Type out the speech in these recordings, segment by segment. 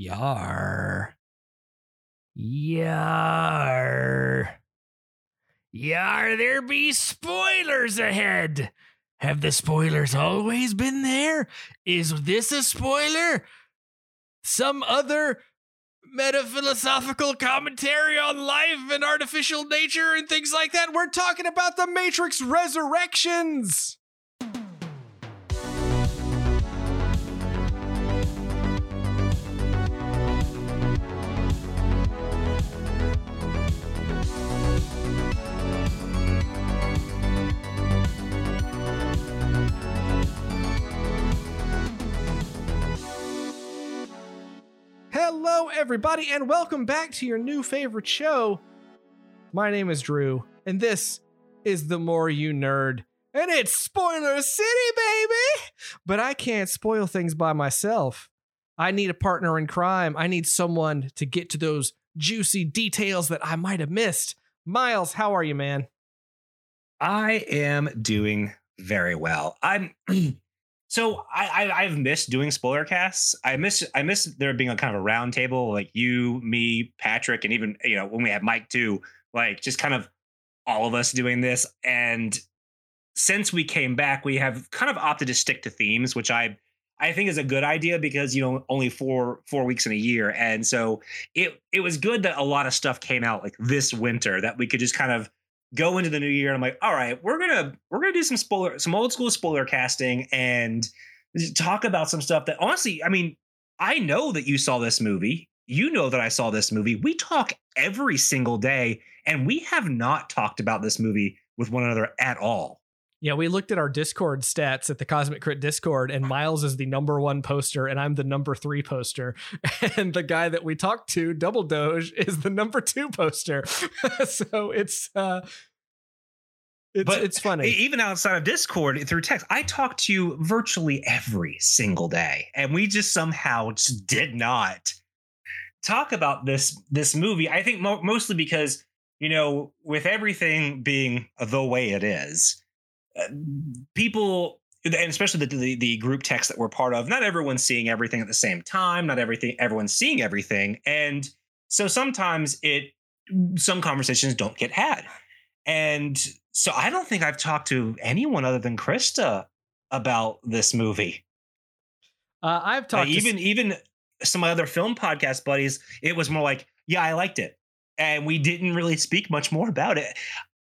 Yar. Yar. Yar, there be spoilers ahead. Have the spoilers always been there? Is this a spoiler? Some other metaphilosophical commentary on life and artificial nature and things like that? We're talking about the Matrix Resurrections. Hello, everybody, and welcome back to your new favorite show. My name is Drew, and this is The More You Nerd. And it's Spoiler City, baby! But I can't spoil things by myself. I need a partner in crime. I need someone to get to those juicy details that I might have missed. Miles, how are you, man? I am doing very well. I'm so I, I I've missed doing spoiler casts. I miss I miss there being a kind of a round table like you, me, Patrick, and even you know when we had Mike too, like just kind of all of us doing this. And since we came back, we have kind of opted to stick to themes, which I I think is a good idea because you know only four four weeks in a year, and so it it was good that a lot of stuff came out like this winter that we could just kind of go into the new year and I'm like, all right, we're gonna we're gonna do some spoiler, some old school spoiler casting and talk about some stuff that honestly, I mean, I know that you saw this movie. You know that I saw this movie. We talk every single day, and we have not talked about this movie with one another at all. Yeah, we looked at our Discord stats at the Cosmic Crit Discord, and Miles is the number one poster, and I'm the number three poster. And the guy that we talked to, Double Doge, is the number two poster. so it's uh it's But it's funny. Even outside of Discord through text, I talk to you virtually every single day, and we just somehow just did not talk about this this movie. I think mo- mostly because you know, with everything being the way it is, people and especially the, the the group text that we're part of, not everyone's seeing everything at the same time. Not everything everyone's seeing everything, and so sometimes it some conversations don't get had. And so I don't think I've talked to anyone other than Krista about this movie. uh, I've Uh, talked to even even some of my other film podcast buddies, it was more like, yeah, I liked it, and we didn't really speak much more about it.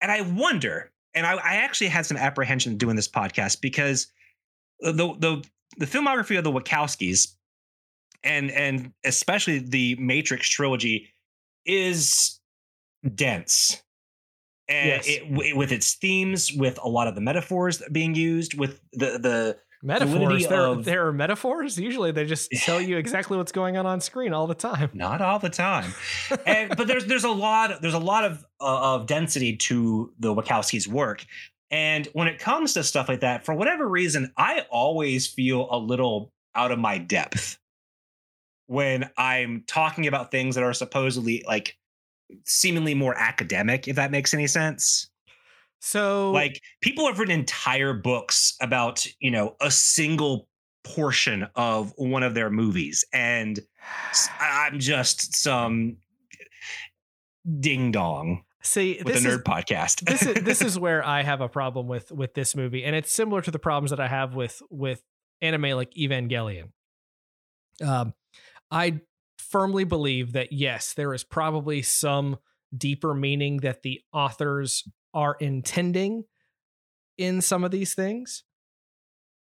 And I wonder, and I, I actually had some apprehension doing this podcast because the the the filmography of the Wachowskis, and and especially the Matrix trilogy, is dense. And Yes. it, with its themes, with a lot of the metaphors being used, with the the metaphors. There, of- there are metaphors. Usually they just tell you exactly what's going on on screen all the time. not all the time and but there's there's a lot there's a lot of uh, of density to the Wachowskis' work and when it comes to stuff like that for whatever reason I always feel a little out of my depth when I'm talking about things that are supposedly like seemingly more academic if that makes any sense So like people have written entire books about you know a single portion of one of their movies and I'm just some ding dong see with this a is, nerd podcast this is this is where I have a problem with with this movie, and it's similar to the problems that I have with with anime like Evangelion. Um, I firmly believe that yes, there is probably some deeper meaning that the authors are intending in some of these things,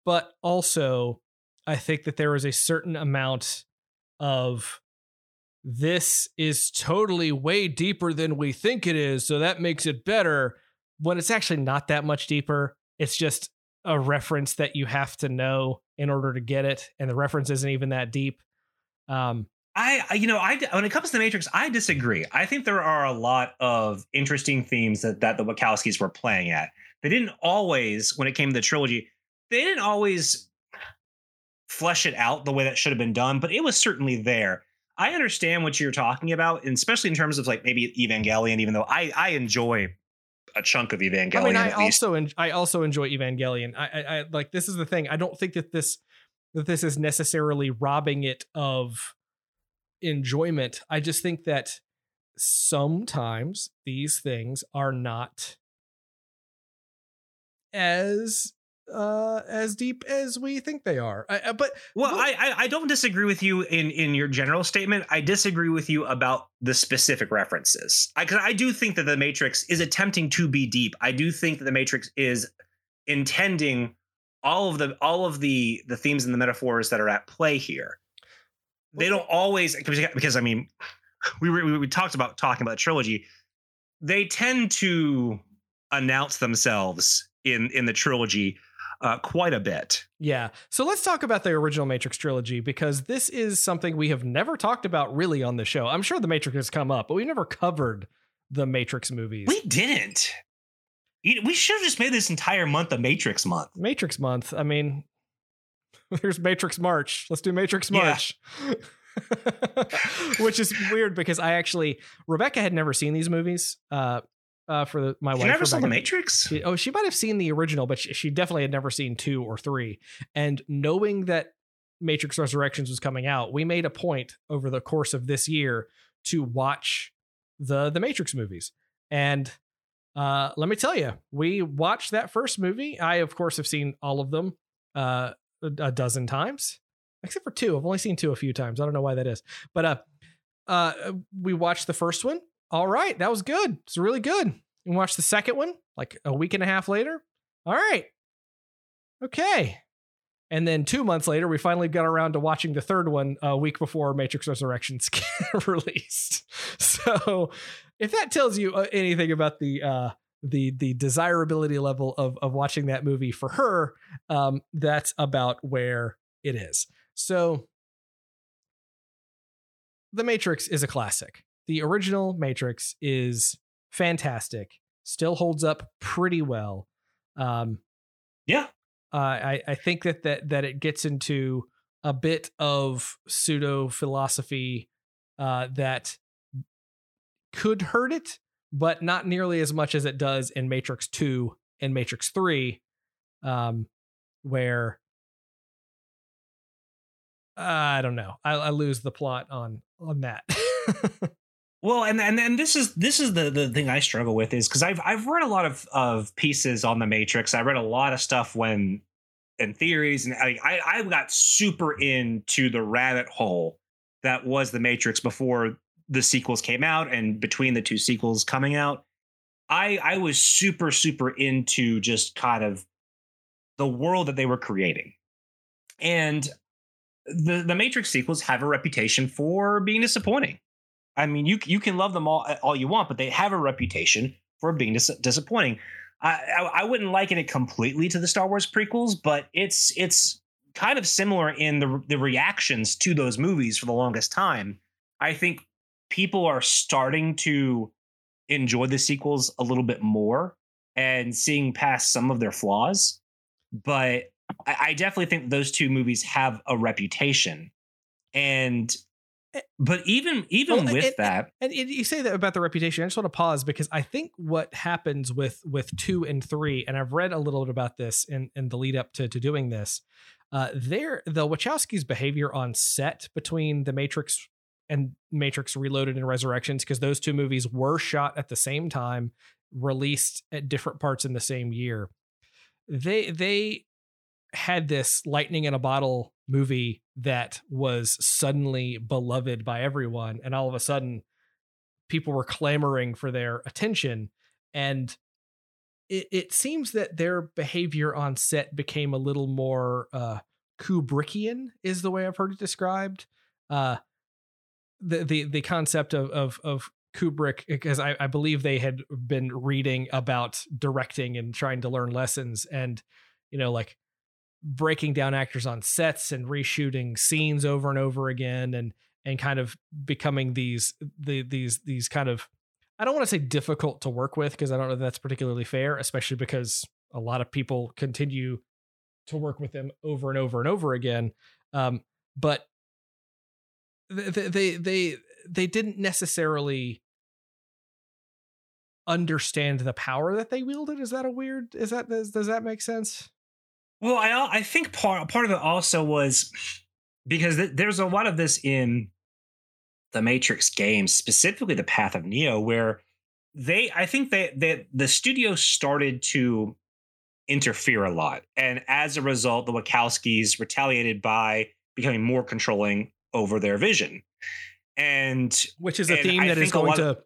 but also I think that there is a certain amount of this is totally way deeper than we think it is, so that makes it better. When it's actually not that much deeper, it's just a reference that you have to know in order to get it, and the reference isn't even that deep. Um, I, you know, I when it comes to the Matrix, I disagree. I think there are a lot of interesting themes that that the Wachowskis were playing at. They didn't always, when it came to the trilogy, they didn't always flesh it out the way that should have been done, but it was certainly there. I understand what you're talking about, and especially in terms of like maybe Evangelion, even though I I enjoy a chunk of Evangelion. I mean, I also en- I also enjoy Evangelion. I, I, I like this is the thing. I don't think that this that this is necessarily robbing it of enjoyment. I just think that sometimes these things are not as uh as deep as we think they are. I, but well but, I, I don't disagree with you in in your general statement. I disagree with you about the specific references. I because i do think that the matrix is attempting to be deep. I do think that the matrix is intending all of the all of the the themes and the metaphors that are at play here they don't always because i mean we were we talked about talking about trilogy they tend to announce themselves in in the trilogy uh, quite a bit. Yeah. So let's talk about the original Matrix trilogy because this is something we have never talked about really on the show. I'm sure the Matrix has come up, but we've never covered the Matrix movies. We didn't. We should have just made this entire month a Matrix month. Matrix month. I mean, there's Matrix March. Let's do Matrix March. Yeah. Which is weird because I actually Rebecca had never seen these movies. Uh, uh, for the, my she wife. Never Rebecca. saw the Matrix. She, oh, she might have seen the original, but she, she, definitely had never seen two or three. And knowing that Matrix Resurrections was coming out, we made a point over the course of this year to watch the the Matrix movies. And uh, let me tell you, we watched that first movie. I, of course, have seen all of them uh, a, dozen times, except for two. I've only seen two a few times. I don't know why that is, but uh, uh, we watched the first one all right, that was good. It's really good. And watch the second one like a week and a half later. All right. Okay. And then two months later, we finally got around to watching the third one a week before Matrix Resurrections released. So, if that tells you uh, anything about the uh, the the desirability level of of watching that movie for her, um, that's about where it is. So, The Matrix is a classic the original Matrix is fantastic, still holds up pretty well. Um, yeah, uh, I I think that that that it gets into a bit of pseudo philosophy uh, that could hurt it, but not nearly as much as it does in Matrix Two and Matrix Three, um, where I don't know. I, I lose the plot on on that. Well, and and and this is this is the the thing I struggle with is because I've I've read a lot of of pieces on the Matrix. I read a lot of stuff when and theories, and I I, I got super into the rabbit hole that was the Matrix before the sequels came out, and between the two sequels coming out, I I was super super into just kind of the world that they were creating, and the the Matrix sequels have a reputation for being disappointing. I mean, you you can love them all uh, all you want, but they have a reputation for being dis- disappointing. I, I, I wouldn't liken it completely to the Star Wars prequels, but it's it's kind of similar in the the reactions to those movies for the longest time. I think people are starting to enjoy the sequels a little bit more and seeing past some of their flaws. But I, I definitely think those two movies have a reputation. And Eh, but even even well, with and, that, and, and, you say that about the reputation. I just want to pause because I think what happens with with two and three, and I've read a little bit about this in in the lead up to to doing this. Uh, there, the Wachowskis' behavior on set between the Matrix and Matrix Reloaded and Resurrections, because those two movies were shot at the same time, released at different parts in the same year. They they had this lightning in a bottle movie that was suddenly beloved by everyone and all of a sudden people were clamoring for their attention and it, it seems that their behavior on set became a little more uh, Kubrickian is the way I've heard it described. Uh, the the the concept of of of Kubrick because I, I believe they had been reading about directing and trying to learn lessons and you know like breaking down actors on sets and reshooting scenes over and over again and and kind of becoming these the these these kind of I don't want to say difficult to work with because I don't know that's particularly fair, especially because a lot of people continue to work with them over and over and over again. Um, but they, they they didn't necessarily understand the power that they wielded. Is that a weird? Is that does, does that make sense? Well, I I think part part of it also was because th- there's a lot of this in the Matrix games, specifically the Path of Neo, where they I think that they, the studio started to interfere a lot. And as a result, the Wachowskis retaliated by becoming more controlling over their vision. And which is a theme that is going to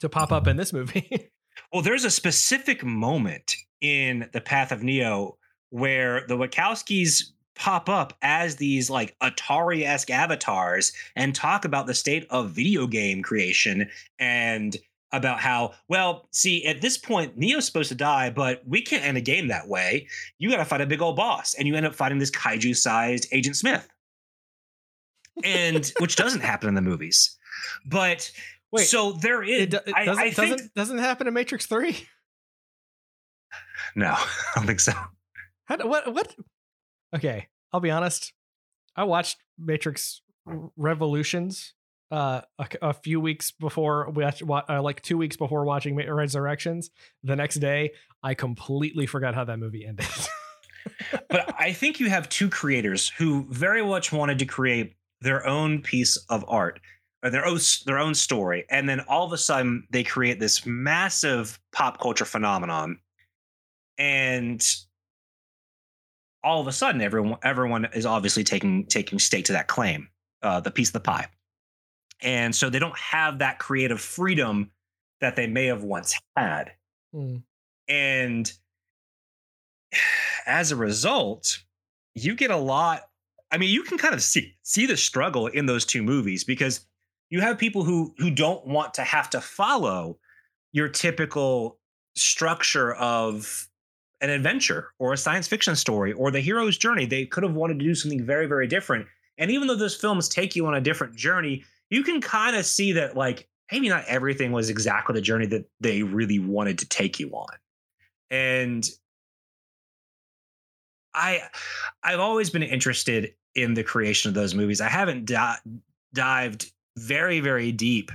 to pop up in this movie. well, there's a specific moment in the Path of Neo where the Wachowskis pop up as these like Atari esque avatars and talk about the state of video game creation and about how, well, see, at this point, Neo's supposed to die, but we can't end a game that way. You got to fight a big old boss, and you end up fighting this kaiju sized Agent Smith, and which doesn't happen in the movies. But Wait, so there is. It, it doesn't, I, I think, doesn't, doesn't happen in Matrix Three. No, I don't think so. How, what? What? Okay, I'll be honest. I watched Matrix Revolutions uh, a, a, few weeks before we uh, like two weeks before watching Resurrections. The next day, I completely forgot how that movie ended. but I think you have two creators who very much wanted to create their own piece of art or their own their own story, and then all of a sudden they create this massive pop culture phenomenon, and all of a sudden everyone everyone is obviously taking taking stake to that claim, uh, the piece of the pie. And so they don't have that creative freedom that they may have once had. Mm. And as a result, you get a lot. I mean, you can kind of see see the struggle in those two movies because you have people who who don't want to have to follow your typical structure of an adventure or a science fiction story or the hero's journey. They could have wanted to do something very, very different. And even though those films take you on a different journey, you can kind of see that like maybe not everything was exactly the journey that they really wanted to take you on. And I I've always been interested in the creation of those movies. I haven't di- dived very very deep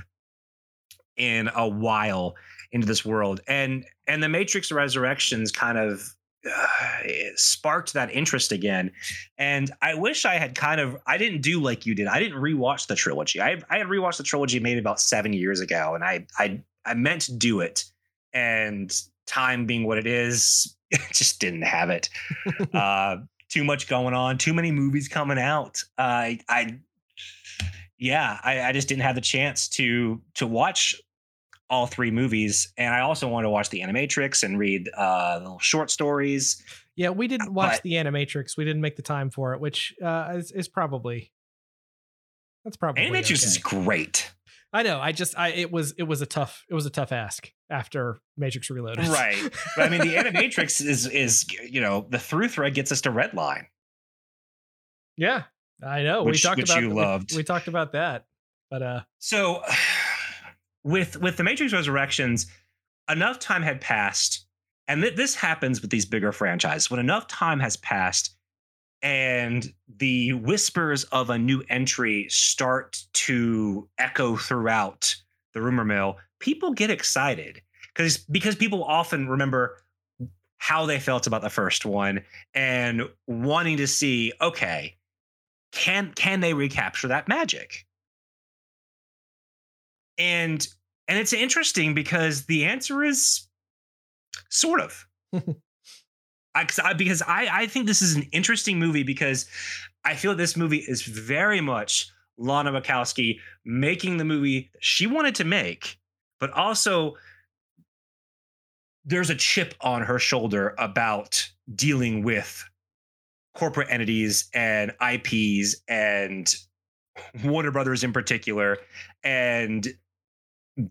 in a while into this world and and the matrix resurrections kind of uh, sparked that interest again. And I wish I had kind of I didn't do like you did. I didn't rewatch the trilogy. I I had rewatched the trilogy maybe about seven years ago, and I I I meant to do it, and time being what it is, just didn't have it. uh, too much going on, too many movies coming out. Uh, I yeah, I, I just didn't have the chance to to watch all three movies, and I also wanted to watch the Animatrix and read uh, little short stories. Yeah, we didn't watch but, the Animatrix. We didn't make the time for it, which uh, is, is probably that's probably Animatrix okay. is great. I know. I just I it was it was a tough it was a tough ask after Matrix Reloaded. Right. But I mean the Animatrix is is you know the through thread gets us to Redline. Yeah, I know. Which, we talked which about you loved. We, we talked about that, but uh. So with with the Matrix Resurrections, enough time had passed, and th- this happens with these bigger franchises. When enough time has passed, and the whispers of a new entry start to echo throughout the rumor mill, people get excited because because people often remember how they felt about the first one and wanting to see okay can can they recapture that magic and and it's interesting because the answer is sort of. I, I, because I, I think this is an interesting movie because I feel this movie is very much Lana Wachowski making the movie she wanted to make, but also there's a chip on her shoulder about dealing with corporate entities and IPs and Warner Brothers in particular, and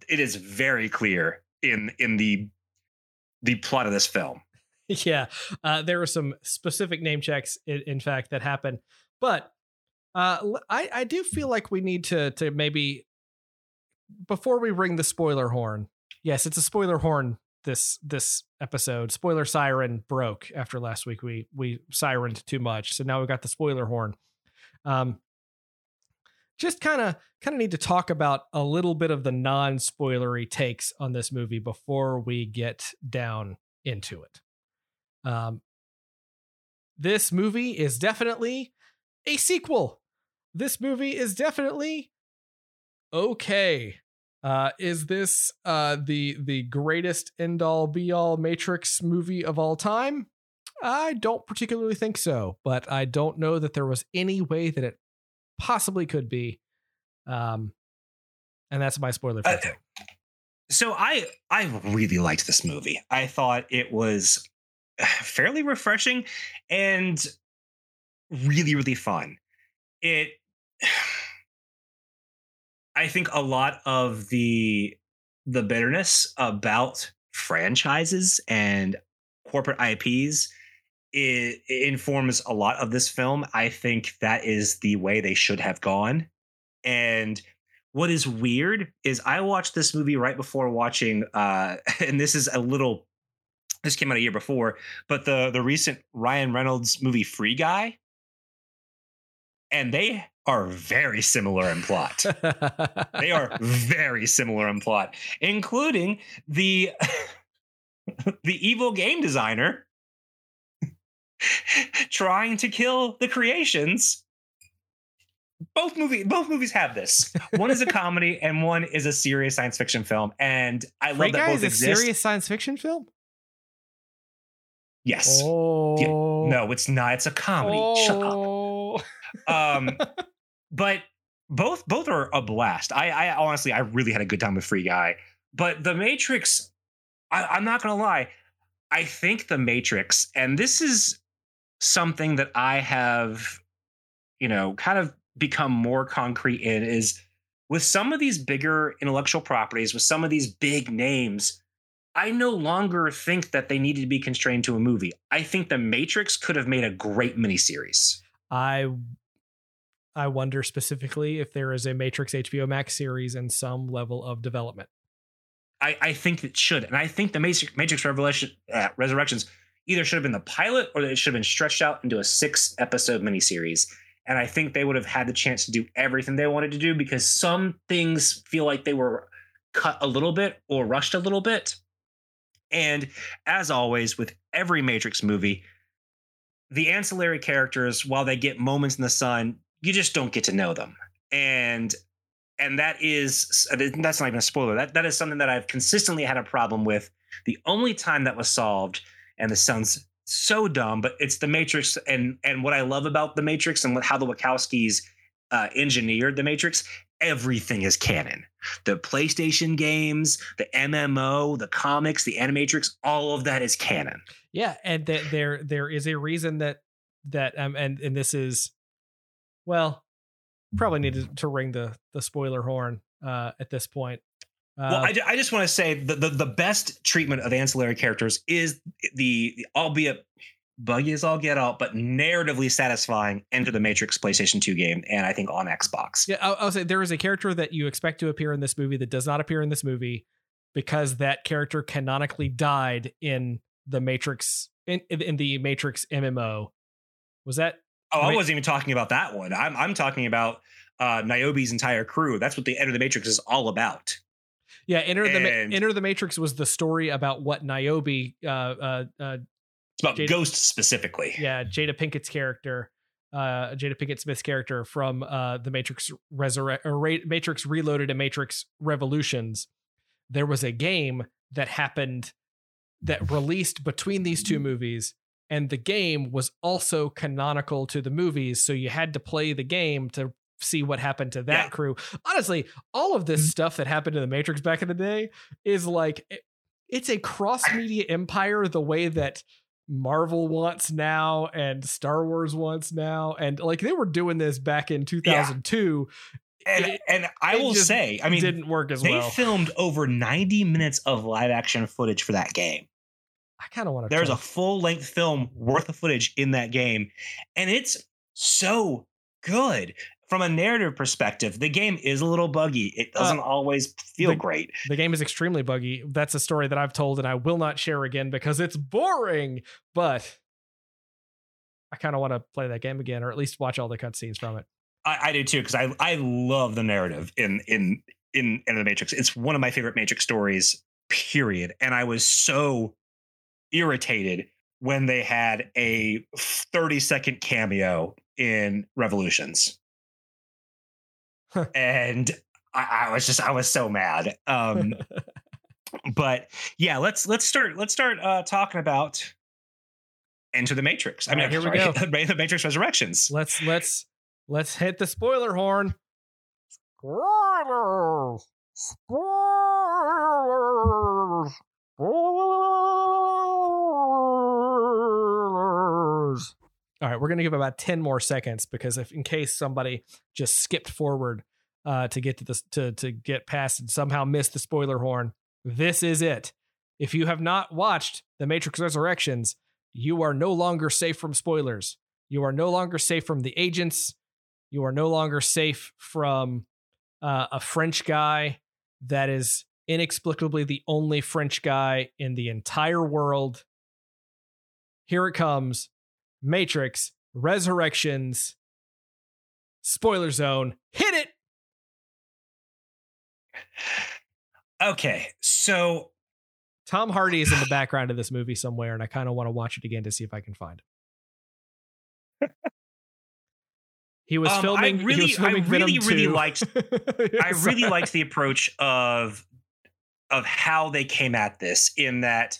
it is very clear in in the the plot of this film. Yeah, uh, there were some specific name checks, in, in fact, that happened, but uh, I I do feel like we need to to maybe before we ring the spoiler horn. Yes, it's a spoiler horn this this episode. Spoiler siren broke after last week. We we sirened too much, so now we've got the spoiler horn. Um, just kind of kind of need to talk about a little bit of the non-spoilery takes on this movie before we get down into it. Um, this movie is definitely a sequel. This movie is definitely okay. Uh, is this uh, the the greatest end all be all Matrix movie of all time? I don't particularly think so, but I don't know that there was any way that it possibly could be. Um, and that's my spoiler. Uh, so I I really liked this movie. I thought it was fairly refreshing and really really fun. It I think a lot of the the bitterness about franchises and corporate IPs it, it, informs a lot of this film. I think that is the way they should have gone. And what is weird is I watched this movie right before watching uh and this is a little this came out a year before, but the the recent Ryan Reynolds movie Free Guy and they are very similar in plot. they are very similar in plot, including the the evil game designer trying to kill the creations. Both movie both movies have this. One is a comedy and one is a serious science fiction film. And I love that both is a exist. serious science fiction film? Yes. Oh. Yeah. No, it's not. It's a comedy. Oh. Shut up um, but both both are a blast. I, I honestly, I really had a good time with Free Guy. But The Matrix, I, I'm not gonna lie, I think The Matrix, and this is something that I have, you know, kind of become more concrete in is with some of these bigger intellectual properties, with some of these big names, I no longer think that they needed to be constrained to a movie. I think The Matrix could have made a great miniseries. I I wonder specifically if there is a Matrix HBO Max series in some level of development. I, I think it should, and I think the Matrix, Matrix Revelation uh, Resurrections either should have been the pilot or it should have been stretched out into a six episode miniseries. And I think they would have had the chance to do everything they wanted to do because some things feel like they were cut a little bit or rushed a little bit. And as always, with every Matrix movie, the ancillary characters, while they get moments in the sun, you just don't get to know them. And and that is that's not even a spoiler. That that is something that I've consistently had a problem with. The only time that was solved, and this sounds so dumb, but it's the Matrix. And and what I love about the Matrix and how the Wachowskis uh, engineered the Matrix, everything is canon. The PlayStation games, the MMO, the comics, the Animatrix, all of that is canon. Yeah, and that there there is a reason that that um and and this is well probably needed to ring the the spoiler horn uh at this point. Uh, well, I, I just want to say the, the the best treatment of ancillary characters is the, the albeit buggy as all get out, but narratively satisfying Enter the Matrix PlayStation 2 game, and I think on Xbox. Yeah, I'll, I'll, say there is a character that you expect to appear in this movie that does not appear in this movie because that character canonically died in the Matrix in, in the Matrix MMO. Was that? Oh, I wasn't even talking about that one. I'm I'm talking about uh Niobe's entire crew. That's what the Enter the Matrix is all about. Yeah, Enter and the Enter the Matrix was the story about what Niobe uh, uh, uh, it's about Jada, Ghost specifically. Yeah, Jada Pinkett's character, uh, Jada Pinkett Smith's character from uh, the Matrix Resurrect Matrix Reloaded and Matrix Revolutions. There was a game that happened that released between these two movies, and the game was also canonical to the movies. So you had to play the game to see what happened to that yeah. crew. Honestly, all of this mm-hmm. stuff that happened in the Matrix back in the day is like it's a cross media empire the way that Marvel wants now and Star Wars wants now. And like they were doing this back in 2002. Yeah. And, it, and I will say, I mean, didn't work as they well. They filmed over 90 minutes of live action footage for that game. I kind of want to. There's a full length film worth of footage in that game, and it's so good from a narrative perspective, the game is a little buggy. It uh, doesn't uh, always feel the, great. The game is extremely buggy. That's a story that I've told and I will not share again because it's boring. But I kind of want to play that game again, or at least watch all the cutscenes from it. I, I do too, because I I love the narrative in in in in the Matrix. It's one of my favorite Matrix stories, period. And I was so irritated when they had a 30 second cameo in Revolutions and I, I was just I was so mad. Um, but yeah, let's let's start let's start uh, talking about Enter the Matrix. I All mean, right, here sorry, we the Matrix Resurrections. let's let's let's hit the spoiler horn. Spoilers! Spoilers! Spoilers! All right, we're gonna give about ten more seconds because if in case somebody just skipped forward uh, to get to this to to get past and somehow missed the spoiler horn, this is it. If you have not watched The Matrix Resurrections, you are no longer safe from spoilers. You are no longer safe from the agents. You are no longer safe from uh, a French guy that is inexplicably the only French guy in the entire world. Here it comes Matrix Resurrections. Spoiler zone. Hit it. Okay, so Tom Hardy is in the background of this movie somewhere, and I kind of want to watch it again to see if I can find him. He was Um, I filming. he really- was filming I really, Venom really 2. liked- I really liked the approach of of how they came at this in that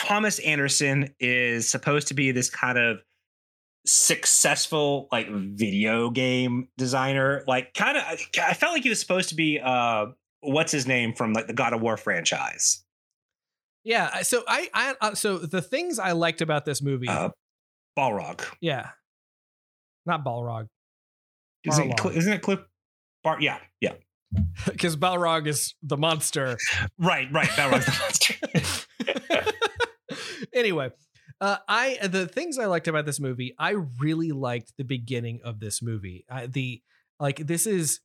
Thomas Anderson is supposed to be this kind of successful like video game designer like kind of I felt like he was supposed to be uh what's his name from like the God of War franchise. Yeah. So I, I, uh, so the things I liked about this movie, uh Balrog. Yeah, not Balrog, isn't it, isn't it Cliff Bar yeah yeah. Because Balrog is the monster. right right Balrog's the monster anyway, uh, I the things I liked about this movie, I really liked the beginning of this movie. I, the like this is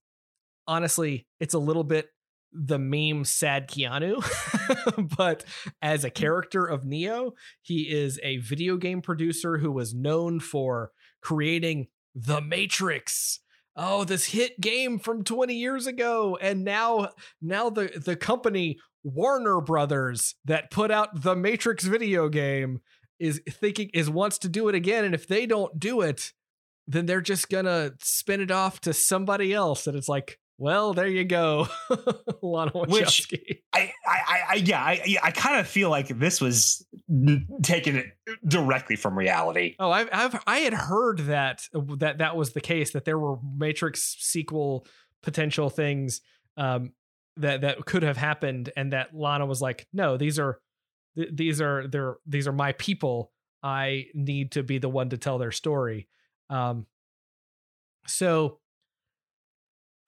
honestly, it's a little bit the meme sad Keanu, but as a character of Neo, he is a video game producer who was known for creating The Matrix. Oh, this hit game from 20 years ago and now now the the company Warner Brothers that put out the Matrix video game is thinking is wants to do it again and if they don't do it then they're just going to spin it off to somebody else and it's like well there you go Lana Wachowski. I, I, I, I yeah, I, I kind of feel like this was taken directly from reality. Oh, I've, I've I had heard that that that was the case that there were Matrix sequel potential things um, that that could have happened, and that Lana was like, "No, these are th- these are they're these are my people. I need to be the one to tell their story." Um, so,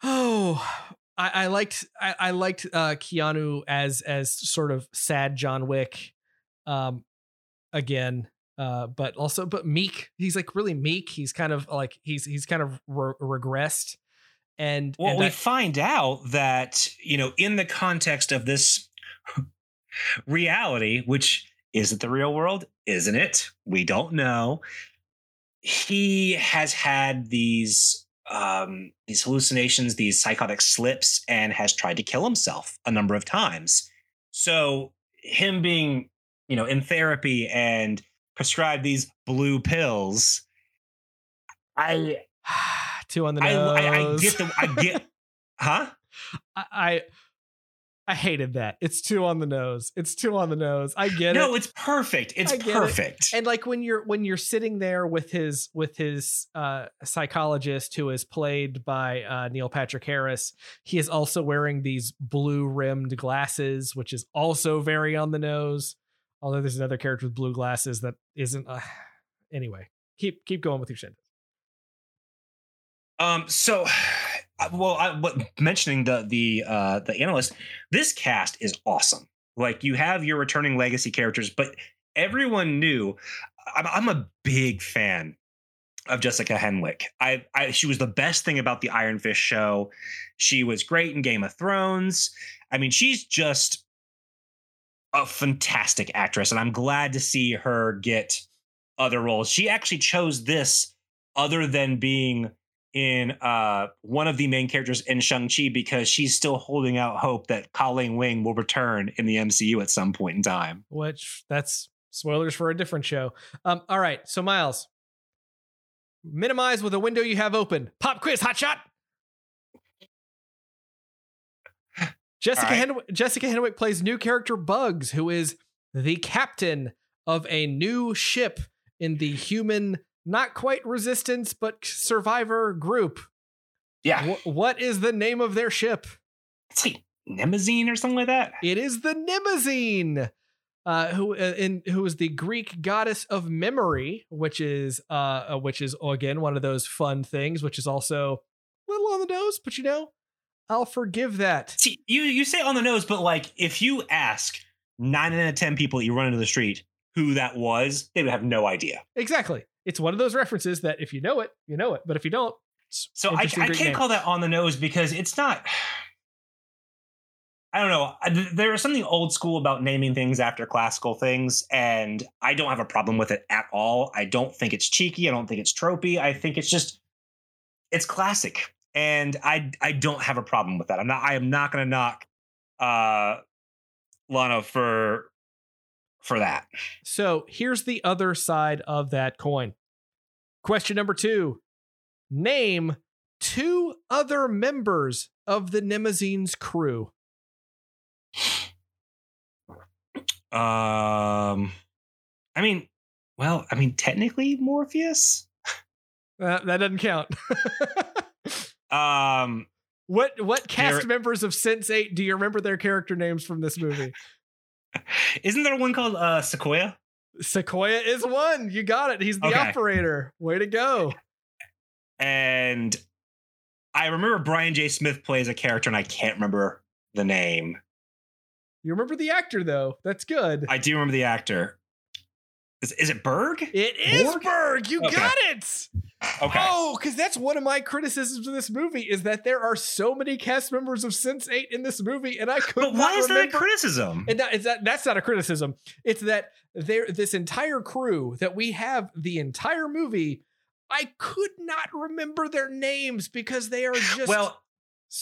oh, I, I liked I, I liked uh, Keanu as as sort of sad John Wick. Um, again uh but also but meek he's like really meek he's kind of like he's he's kind of re- regressed and, Well, and we that- find out that, you know, in the context of this reality, which isn't the real world? Isn't it? We don't know. He has had these um these hallucinations, these psychotic slips, and has tried to kill himself a number of times. So him being, you know, in therapy and prescribed these blue pills, I two on the nose I, I get the I get huh? I, I I hated that it's two on the nose it's two on the nose i get No, it No, it's perfect. It's I get it. perfect. and like when you're when you're sitting there with his with his uh psychologist who is played by uh neil patrick harris he is also wearing these blue rimmed glasses which is also very on the nose although there's another character with blue glasses that isn't uh, anyway keep keep going with your shit Um, so, well, I, what mentioning the the uh, the analyst, this cast is awesome. Like you have your returning legacy characters, but everyone knew. I'm, I'm a big fan of Jessica Henwick. I, I she was the best thing about the Iron Fist show. She was great in Game of Thrones. I mean, she's just a fantastic actress, and I'm glad to see her get other roles. She actually chose this other than being in uh, one of the main characters in Shang-Chi because she's still holding out hope that Colleen Wing will return in the MCU at some point in time. which that's spoilers for a different show um all right so miles minimize with a window you have open pop quiz hot shot Jessica right. Henwick, Jessica Henwick plays new character Bugs, who is the captain of a new ship in the human, not quite resistance, but survivor group. Yeah. Wh- what is the name of their ship? It's like Nemazine or something like that. It is the Mnemosyne, uh, who uh, in who is the Greek goddess of memory, which is uh, uh, which is again one of those fun things, which is also a little on the nose, but you know, I'll forgive that. See, you you say on the nose, but like if you ask nine out of ten people that you run into the street who that was, they would have no idea. Exactly, it's one of those references that if you know it, you know it, but if you don't, it's So I, I can't name. call that on the nose because it's not. I don't know. There is something old school about naming things after classical things, and I don't have a problem with it at all. I don't think it's cheeky. I don't think it's tropey. I think it's just it's classic, and I I don't have a problem with that. I'm not. I am not going to knock uh Lana for for that. So here's the other side of that coin. Question number two Name two other members of the Mnemosyne's crew. Um, I mean, well, I mean, technically Morpheus. Uh, that doesn't count. Um, what what cast members of Sense8 do you remember their character names from this movie? isn't there one called uh Sequoia? Sequoia is one. You got it. He's the Okay. operator. Way to go. And I remember Brian J. Smith plays a character, and I can't remember the name. You remember the actor though. That's good. I do remember the actor. Is, is it Berg? it is Borg? Berg. You Okay. got it. Okay. Oh, because that's one of my criticisms of this movie is that there are so many cast members of Sense8 in this movie, and I could but why is that a criticism? and that, it's that, that's not a criticism. It's that there, this entire crew that we have the entire movie, I could not remember their names because they are just well,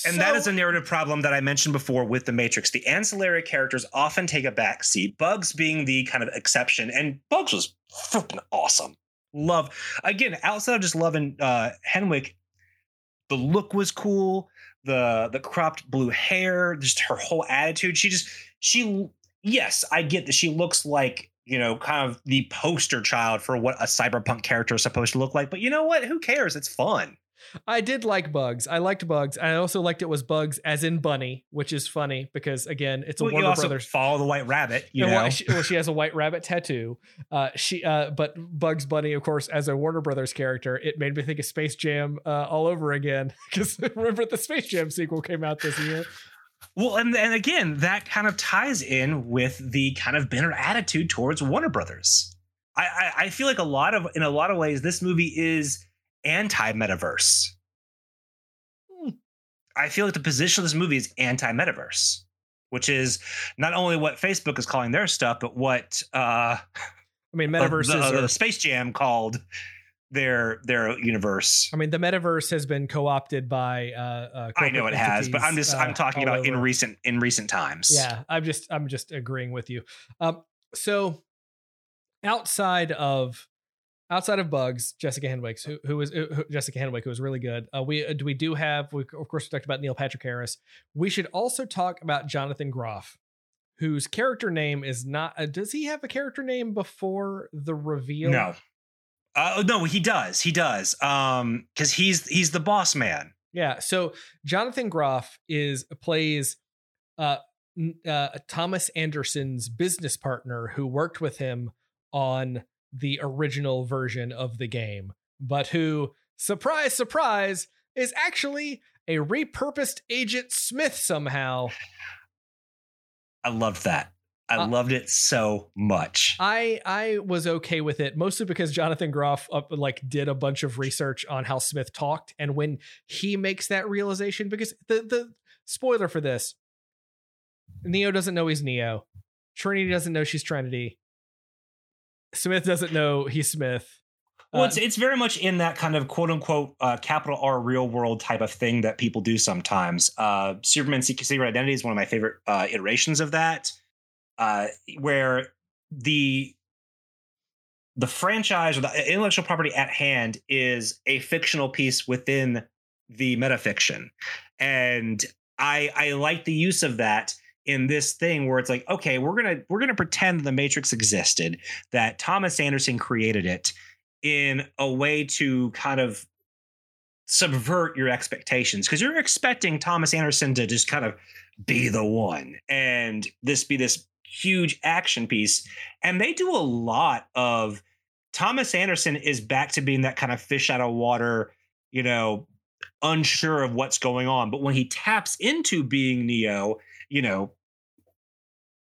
and that so- is a narrative problem that I mentioned before with the Matrix. The ancillary characters often take a backseat, Bugs being the kind of exception, and Bugs was freaking awesome. Love again, outside of just loving uh Henwick, the look was cool, the the cropped blue hair, just her whole attitude. She just she yes, I get that she looks like you know, kind of the poster child for what a cyberpunk character is supposed to look like. But you know what? Who cares? It's fun. I did like Bugs. I liked Bugs. I also liked it was Bugs as in Bunny, which is funny because again, it's a Well, Warner Brothers. follow the White Rabbit. You And know, why- she, well, she has a white rabbit tattoo. Uh, she, uh, but Bugs Bunny, of course, as a Warner Brothers character, it made me think of Space Jam uh, all over again. Because remember, the Space Jam sequel came out this year. Well, and and again, that kind of ties in with the kind of bitter attitude towards Warner Brothers. I, I I feel like a lot of in a lot of ways, this movie is anti-metaverse. Hmm. I feel like the position of this movie is anti-metaverse, which is not only what Facebook is calling their stuff, but what uh, I mean, uh, metaverse the, is. uh, the Space Jam called their their universe. I mean, the metaverse has been co-opted by. Uh, uh, I know it has, but I'm just uh, I'm talking all about in recent in recent times. Yeah, I'm just I'm just agreeing with you. Um, so outside of outside of Bugs, Jessica Henwick, who who was who, Jessica Henwick, who was really good. Uh, we uh, we do have we of course we talked about Neil Patrick Harris. We should also talk about Jonathan Groff, whose character name is not. Uh, does he have a character name before the reveal? No. Uh, no, he does. He does. Um, because he's he's the boss man. Yeah. So Jonathan Groff is plays uh, uh Thomas Anderson's business partner who worked with him on the original version of the game, but who surprise surprise is actually a repurposed Agent Smith somehow. I loved that. I Uh, loved it so much. I I was okay with it mostly because Jonathan Groff like did a bunch of research on how Smith talked and when he makes that realization because the the spoiler for this Neo doesn't know he's Neo. Trinity doesn't know she's Trinity. Smith doesn't know he's Smith. well, Uh, it's it's very much in that kind of quote unquote uh, capital R real world type of thing that people do sometimes. Uh, Superman Secret Secret Identity is one of my favorite uh, iterations of that, uh, where the the franchise or the intellectual property at hand is a fictional piece within the metafiction, and I I like the use of that in this thing where it's like, okay, we're gonna we're gonna pretend the Matrix existed, that Thomas Anderson created it in a way to kind of subvert your expectations because you're expecting Thomas Anderson to just kind of be the one and this be this huge action piece. And they do a lot of Thomas Anderson is back to being that kind of fish out of water, you know, unsure of what's going on. But when he taps into being Neo, you know,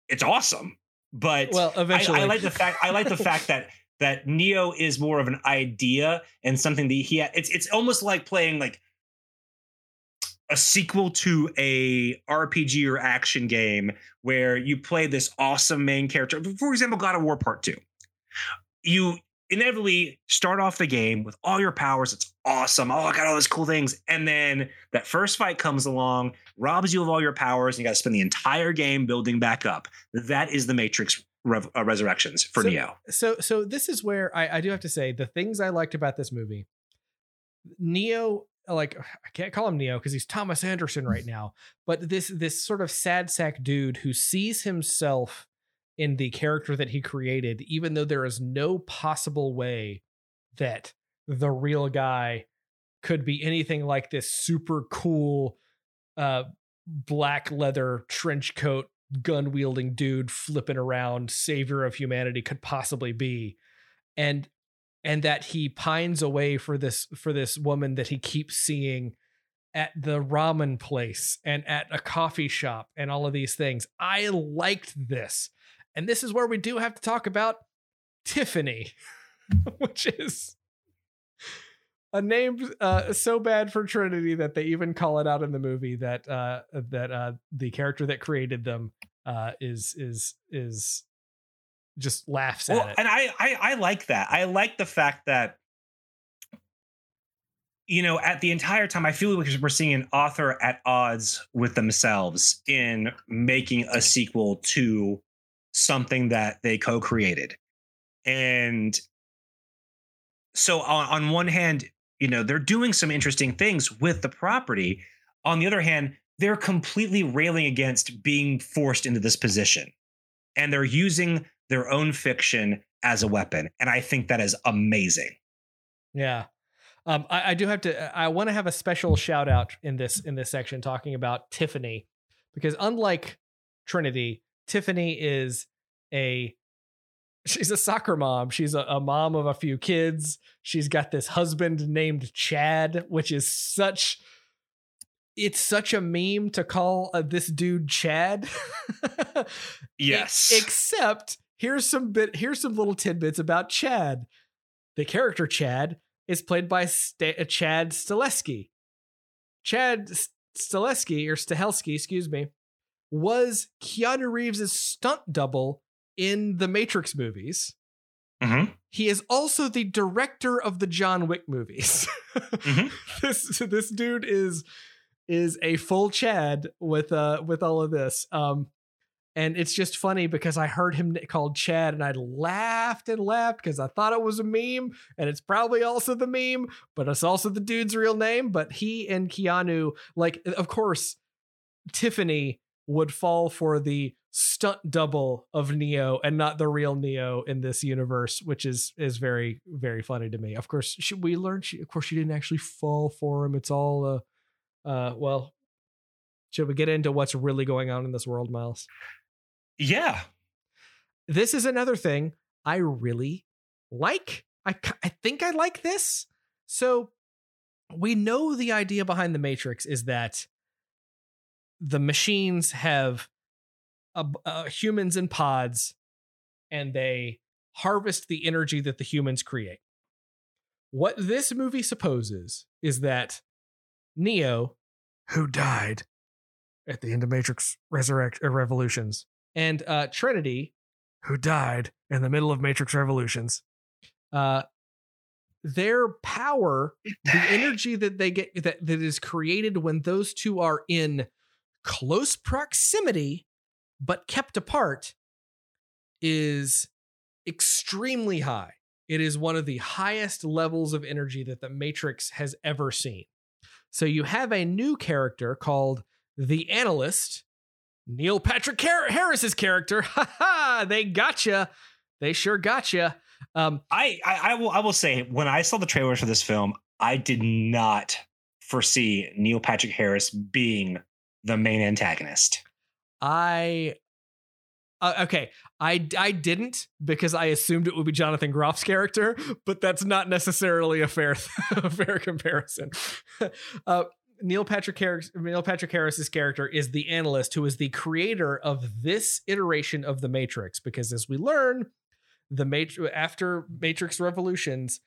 it's awesome. But Well, eventually, I, I like the fact I like the fact that that Neo is more of an idea and something that he ha- it's it's almost like playing like a sequel to a RPG or action game where you play this awesome main character. For example, God of War Part 2. You inevitably start off the game with all your powers. It's awesome. Oh, I got all these cool things. And then that first fight comes along, robs you of all your powers, and you got to spend the entire game building back up. That is the Matrix Rev- uh, Resurrections for So- Neo. so so this is where I, I do have to say the things I liked about this movie. Neo, like I can't call him Neo because he's Thomas Anderson right now, but this this sort of sad sack dude who sees himself in the character that he created, even though there is no possible way that the real guy could be anything like this super cool uh black leather trench coat gun wielding dude flipping around savior of humanity could possibly be. And and that he pines away for this for this woman that he keeps seeing at the ramen place and at a coffee shop and all of these things. I liked this and this is where we do have to talk about tiffany which is a name uh, so bad for Trinity that they even call it out in the movie that uh, that uh, the character that created them uh, is is is just laughs Well, at it. and I, I I like that. I like the fact that you know at the entire time I feel like we're seeing an author at odds with themselves in making a sequel to something that they co-created, and so on, on one hand, you know they're doing some interesting things with the property. On the other hand, they're completely railing against being forced into this position, and they're using their own fiction as a weapon. And I think that is amazing. Yeah. Um, I, I do have to. I want to have a special shout out in this in this section talking about Tiffany, because unlike Trinity, Tiffany is a she's a soccer mom. She's a, a mom of a few kids. She's got this husband named Chad, which is such. It's such a meme to call uh, this dude Chad. Yes. Except here's some bit here's some little tidbits about Chad. The character Chad is played by Sta- uh, Chad Stileski. Chad Stileski or Stahelski, excuse me, was Keanu Reeves' stunt double in the Matrix movies. Mhm. He is also the director of the John Wick movies. Mhm. This this dude is is a full Chad with uh with all of this. Um and it's just funny because I heard him called Chad and I laughed and laughed because I thought it was a meme and it's probably also the meme, but it's also the dude's real name. But he and Keanu, like, of course, Tiffany would fall for the stunt double of Neo and not the real Neo in this universe, which is is very very funny to me. Of course, she, we learned she, of course she didn't actually fall for him. It's all uh uh well. Should we get into what's really going on in this world, Miles? Yeah. this is another thing I really like. I I think I like this. So we know the idea behind the Matrix is that the machines have uh, uh, humans in pods, and they harvest the energy that the humans create. What this movie supposes is that Neo, who died at the end of Matrix Resurrect uh, Revolutions, and uh, Trinity, who died in the middle of Matrix Revolutions, uh, their power, the energy that they get that, that is created when those two are in close proximity but kept apart is extremely high. It is one of the highest levels of energy that the Matrix has ever seen. So you have a new character called the analyst, Neil Patrick Har- Harris's character. Ha ha! They gotcha. They sure gotcha. Um, I, I I will I will say when I saw the trailers for this film, I did not foresee Neil Patrick Harris being the main antagonist. I uh, okay, I I didn't because I assumed it would be Jonathan Groff's character, but that's not necessarily a fair a fair comparison. uh, Neil Patrick Harris, Neil Patrick Harris's character is the analyst who is the creator of this iteration of the Matrix. Because as we learn, the Matrix after Matrix Revolutions,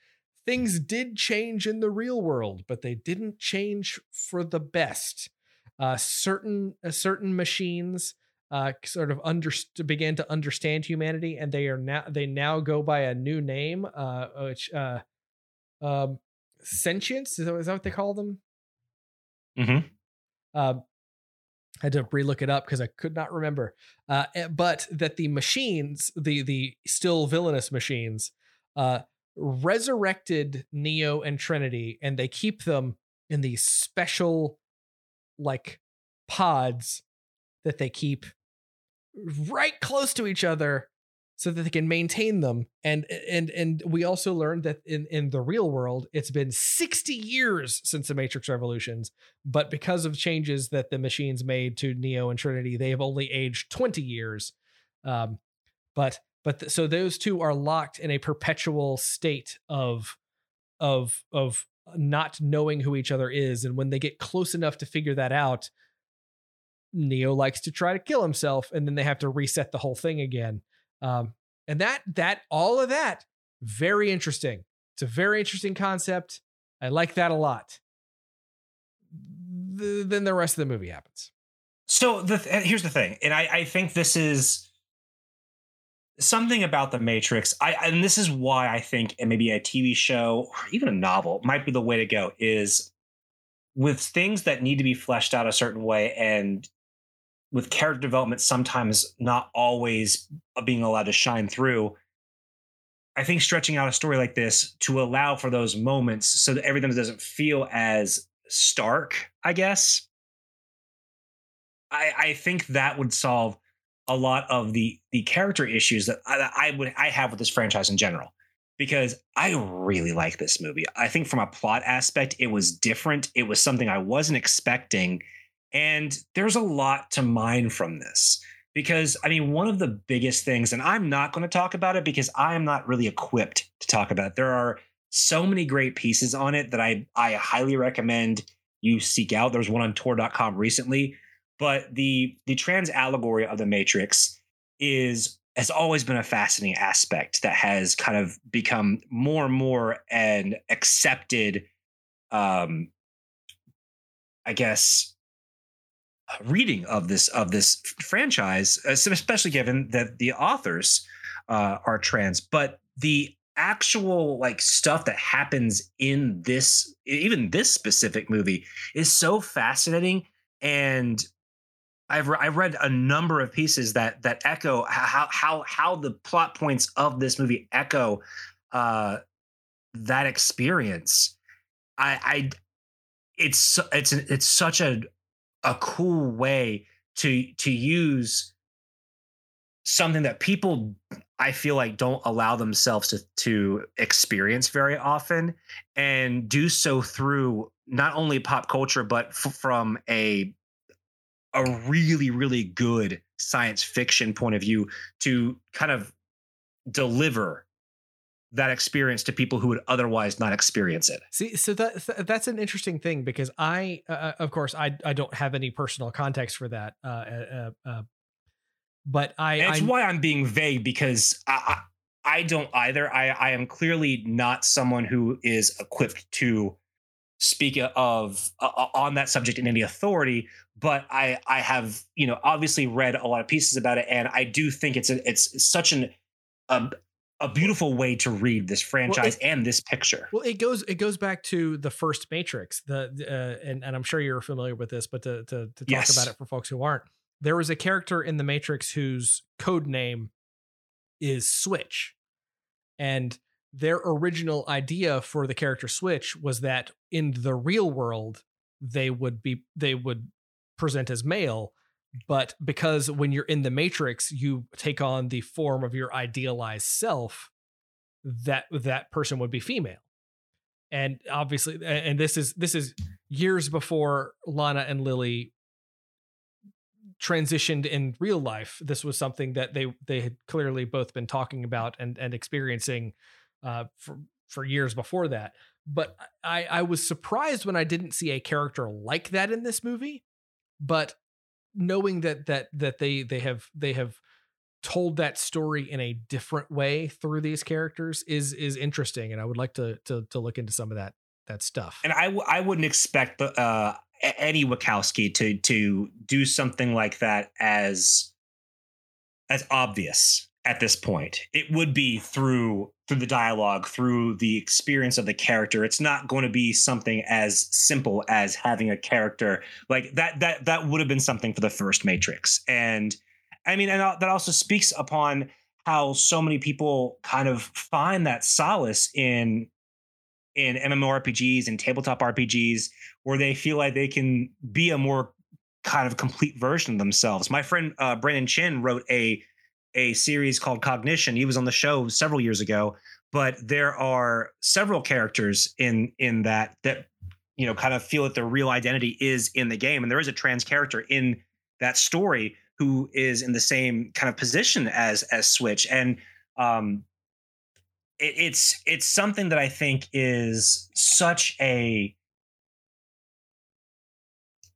things did change in the real world, but they didn't change for the best. Uh, certain uh, certain machines uh, sort of underst- began to understand humanity, and they are now they now go by a new name, uh, which uh, um, sentience is that, is that what they call them? Mm-hmm. Um, I had to relook it up because I could not remember. Uh, eh, but that the machines, the the still villainous machines, uh, resurrected Neo and Trinity, and they keep them in these special, like, pods that they keep right close to each other so that they can maintain them and and and we also learned that in in the real world it's been 60 years since the matrix revolutions but because of changes that the machines made to neo and trinity they have only aged 20 years um but but th- so those two are locked in a perpetual state of of of not knowing who each other is and when they get close enough to figure that out neo likes to try to kill himself and then they have to reset the whole thing again um, and that that all of that very interesting. It's a very interesting concept. I like that a lot. The, then the rest of the movie happens. So the th- here's the thing, and I, I think this is something about the Matrix. I and this is why I think maybe a TV show or even a novel might be the way to go. Is with things that need to be fleshed out a certain way and with character development sometimes not always being allowed to shine through i think stretching out a story like this to allow for those moments so that everything doesn't feel as stark i guess i i think that would solve a lot of the the character issues that I, I would i have with this franchise in general because i really like this movie i think from a plot aspect it was different it was something i wasn't expecting and there's a lot to mine from this because I mean, one of the biggest things, and I'm not going to talk about it because I am not really equipped to talk about it. There are so many great pieces on it that I I highly recommend you seek out. There's one on Tor.com recently, but the the trans allegory of the Matrix is has always been a fascinating aspect that has kind of become more and more an accepted um I guess reading of this of this franchise, especially given that the authors uh, are trans. But the actual like stuff that happens in this, even this specific movie, is so fascinating. And I've re- I've read a number of pieces that that echo how how how the plot points of this movie echo uh, that experience. I I it's it's it's such a a cool way to to use something that people I feel like don't allow themselves to to experience very often and do so through not only pop culture but f- from a a really really good science fiction point of view to kind of deliver that experience to people who would otherwise not experience it. See, so that that's an interesting thing because I, uh, uh, of course, I I don't have any personal context for that. Uh, uh, uh but I. that's I, why I'm being vague because I, I I don't either. I I am clearly not someone who is equipped to speak of uh, on that subject in any authority but i i have you know obviously read a lot of pieces about it and i do think it's a, it's such an a, a beautiful way to read this franchise well, it, and this picture. Well, it goes it goes back to the first Matrix. The uh, and and I'm sure you're familiar with this, but to to, to talk yes. about it for folks who aren't, there was a character in the Matrix whose code name is Switch, and their original idea for the character Switch was that in the real world they would be they would present as male but because when you're in the matrix you take on the form of your idealized self that that person would be female. And obviously and this is this is years before lana and lily transitioned in real life. This was something that they they had clearly both been talking about and and experiencing uh for for years before that. But i i was surprised when i didn't see a character like that in this movie but knowing that that that they they have they have told that story in a different way through these characters is is interesting and i would like to to to look into some of that that stuff. And I w- I wouldn't expect the uh Eddie Wachowski to to do something like that as as obvious at this point. It would be through through the dialogue, through the experience of the character. It's not going to be something as simple as having a character like that. That that would have been something for the first Matrix, and I mean, and that also speaks upon how so many people kind of find that solace in in MMORPGs and tabletop RPGs where they feel like they can be a more kind of complete version of themselves. My friend uh, Brandon Chin wrote a a series called Cognition. He was on the show several years ago, but there are several characters in in that that you know kind of feel that their real identity is in the game, and there is a trans character in that story who is in the same kind of position as as Switch, and um, it, it's it's something that I think is such a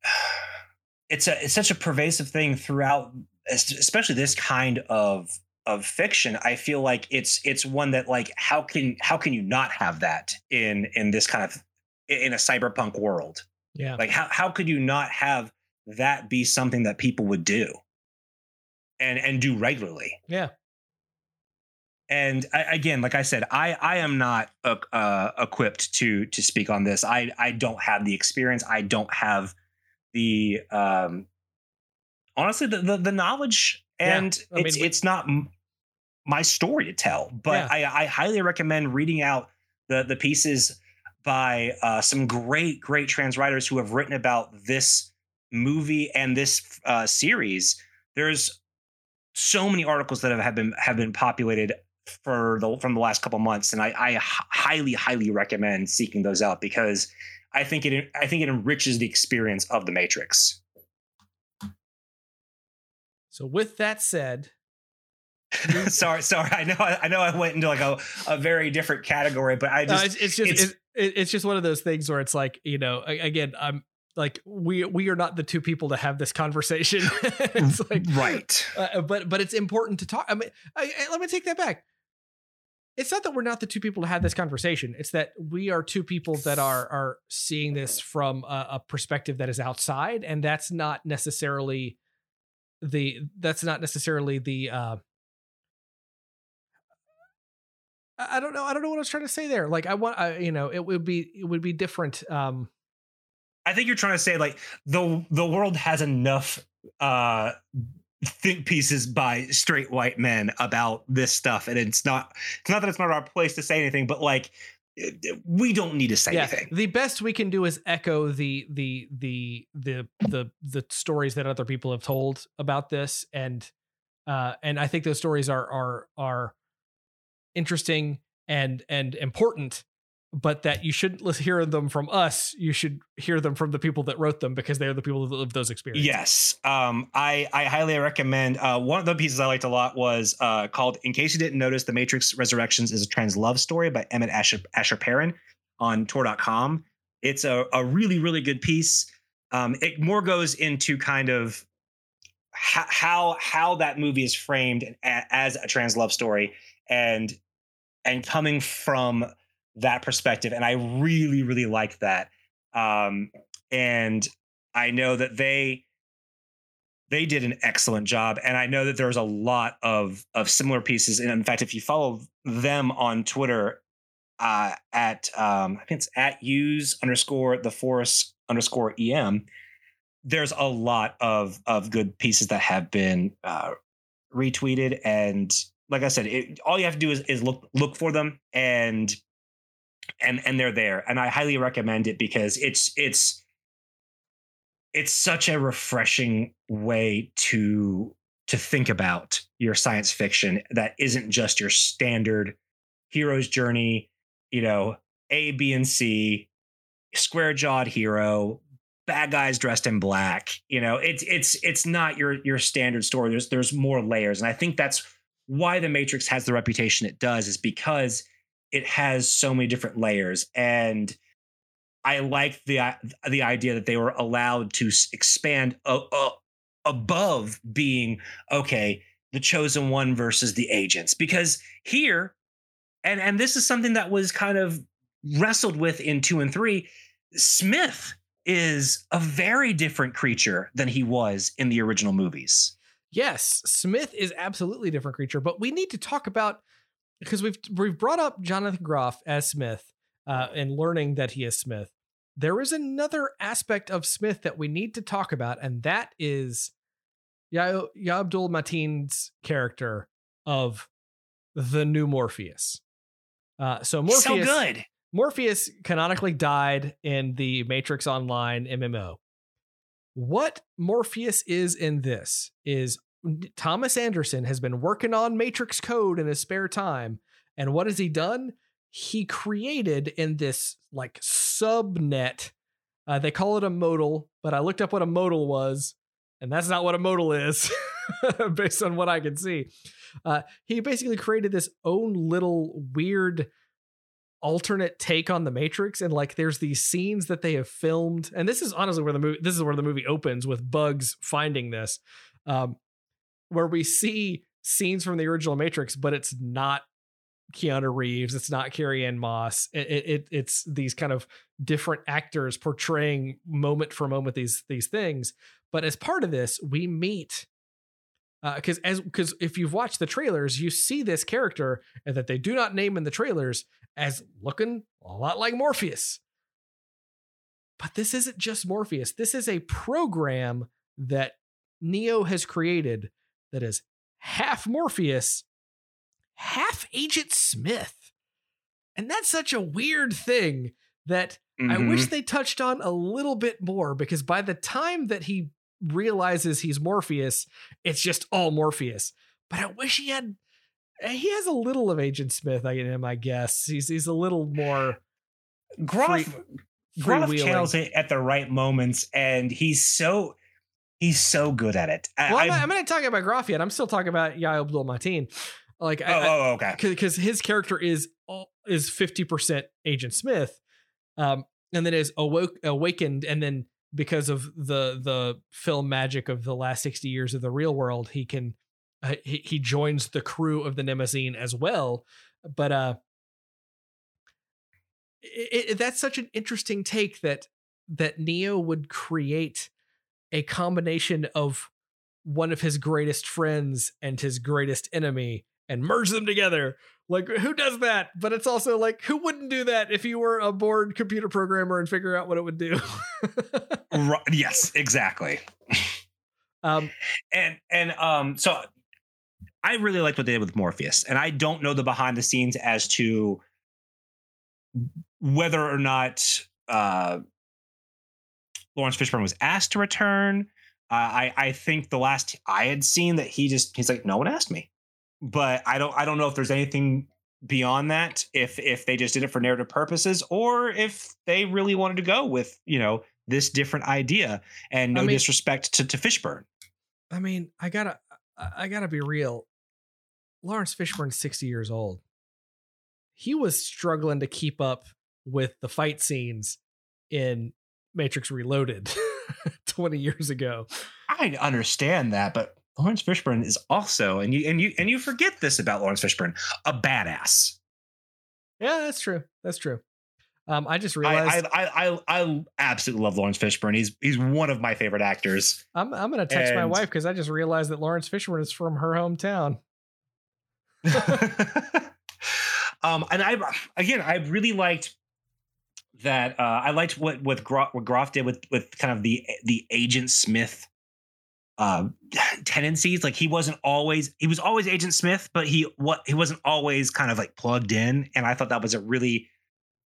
it's a it's such a pervasive thing throughout especially this kind of of fiction i feel like it's it's one that like how can how can you not have that in in this kind of in a cyberpunk world? Yeah. Like how how could you not have that be something that people would do? And and do regularly. Yeah. And I, again, like I said, I I am not uh, uh, equipped to to speak on this. I I don't have the experience. I don't have the um honestly the the, the knowledge, and Yeah, it's mean, it's not my story to tell. But Yeah. I I highly recommend reading out the the pieces by uh, some great great trans writers who have written about this movie and this uh, series. There's so many articles that have, have been have been populated for the from the last couple months, and I, I highly highly recommend seeking those out because I think it I think it enriches the experience of the Matrix. So with that said sorry, sorry. I know I know I went into like a, a very different category, but I just it's, it's just it's- it's, it's just one of those things where it's like you know again i'm like we we are not the two people to have this conversation it's like right. uh, but but it's important to talk i mean I, I- let me take that back it's not that we're not the two people to have this conversation it's that we are two people that are are seeing this from a, a perspective that is outside and that's not necessarily the that's not necessarily the uh I don't know. I don't know what I was trying to say there. Like I want, I, you know, it would be, it would be different. Um, I think you're trying to say like the the world has enough uh think pieces by straight white men about this stuff, and it's not it's not that it's not our place to say anything, but like we don't need to say yeah. anything. The best we can do is echo the the the the the the stories that other people have told about this, and uh, and I think those stories are are are interesting and and important. But that you shouldn't hear them from us. You should hear them from the people that wrote them because they're the people that live those experiences. Yes, um, I I highly recommend. Uh, one of the pieces I liked a lot was uh, called "In Case You Didn't Notice: The Matrix Resurrections is a Trans Love Story" by Emmet Asher Asher Perrin on Tor.com. It's a a really really good piece. Um, it more goes into kind of how how, how that movie is framed as a trans love story and and coming from that perspective and i really really like that um and i know that they they did an excellent job and i know that there's a lot of of similar pieces and in fact if you follow them on twitter uh at um i think it's at use underscore the forest underscore em there's a lot of of good pieces that have been uh retweeted and like i said it, all you have to do is, is look look for them and and and they're there and i highly recommend it because it's it's it's such a refreshing way to to think about your science fiction that isn't just your standard hero's journey, you know, A, B, and C, square jawed hero, bad guys dressed in black. You know, it's it's it's not your your standard story. There's there's more layers. And I think that's why the Matrix has the reputation it does, is because it has so many different layers. And I like the the idea that they were allowed to expand uh, uh, above being okay the chosen one versus the agents because here and and this is something that was kind of wrestled with in 2 and 3 Smith is a very different creature than he was in the original movies. Yes, Smith is absolutely a different creature, but we need to talk about because we've we've brought up Jonathan Groff as Smith uh, and learning that he is Smith. There is another aspect of Smith that we need to talk about, and that is Ya, ya Abdul Mateen's character of the new Morpheus. Uh, so Morpheus, so good. Morpheus canonically died in the Matrix Online MMO. What Morpheus is in this is Thomas Anderson has been working on Matrix code in his spare time. And what has he done? He created in this like subnet. Uh, they call it a modal, but I looked up what a modal was, and that's not what a modal is, based on what I can see. Uh, he basically created this own little weird alternate take on the Matrix, and like there's these scenes that they have filmed, and this is honestly where the movie this is where the movie opens with Bugs finding this, um, where we see scenes from the original Matrix, but it's not Keanu Reeves, it's not Carrie Ann Moss. It, it it's these kind of different actors portraying moment for moment these these things. But as part of this, we meet because uh, as because if you've watched the trailers, you see this character that they do not name in the trailers as looking a lot like Morpheus. But this isn't just Morpheus. This is a program that Neo has created that is half Morpheus, half Agent Smith. And that's such a weird thing that mm-hmm. I wish they touched on a little bit more because by the time that he realizes he's Morpheus, it's just all Morpheus. But I wish he had he has a little of Agent Smith in him, I guess. He's he's a little more Groff Groff channels it at the right moments, and he's so he's so good at it. I, well, I'm, I'm, not talking about Groff yet. I'm still talking about Yahya Abdul Mateen. Like, oh, I, oh okay, because his character is is fifty percent Agent Smith, um, and then is awoke, awakened, and then because of the the film magic of the last sixty years of the real world, he can uh, he, he joins the crew of the Mnemosyne as well. But uh, it, it, that's such an interesting take that that Neo would create a combination of one of his greatest friends and his greatest enemy and merge them together. Like who does that? But it's also like who wouldn't do that if you were a bored computer programmer and figure out what it would do? right, yes, exactly. Um and and um so I really liked what they did with Morpheus, and I don't know the behind the scenes as to whether or not uh, Laurence Fishburne was asked to return. Uh, I I think the last I had seen that he just he's like no one asked me, but I don't I don't know if there's anything beyond that if if they just did it for narrative purposes or if they really wanted to go with you know this different idea and no I mean, disrespect to to Fishburne. I mean, I gotta I gotta be real. Laurence Fishburne's 60 years old. He was struggling to keep up with the fight scenes in Matrix Reloaded 20 years ago. I understand that, but Laurence Fishburne is also, and you and you and you forget this about Laurence Fishburne, a badass. Yeah, that's true. That's true. Um, I just realized I I, I I absolutely love Laurence Fishburne. He's he's one of my favorite actors. I'm I'm gonna text and, my wife because I just realized that Laurence Fishburne is from her hometown. um, and I again, I really liked that. Uh, I liked what what Groff, what Groff did with with kind of the the Agent Smith uh, tendencies. Like he wasn't always he was always Agent Smith, but he what he wasn't always kind of like plugged in. And I thought that was a really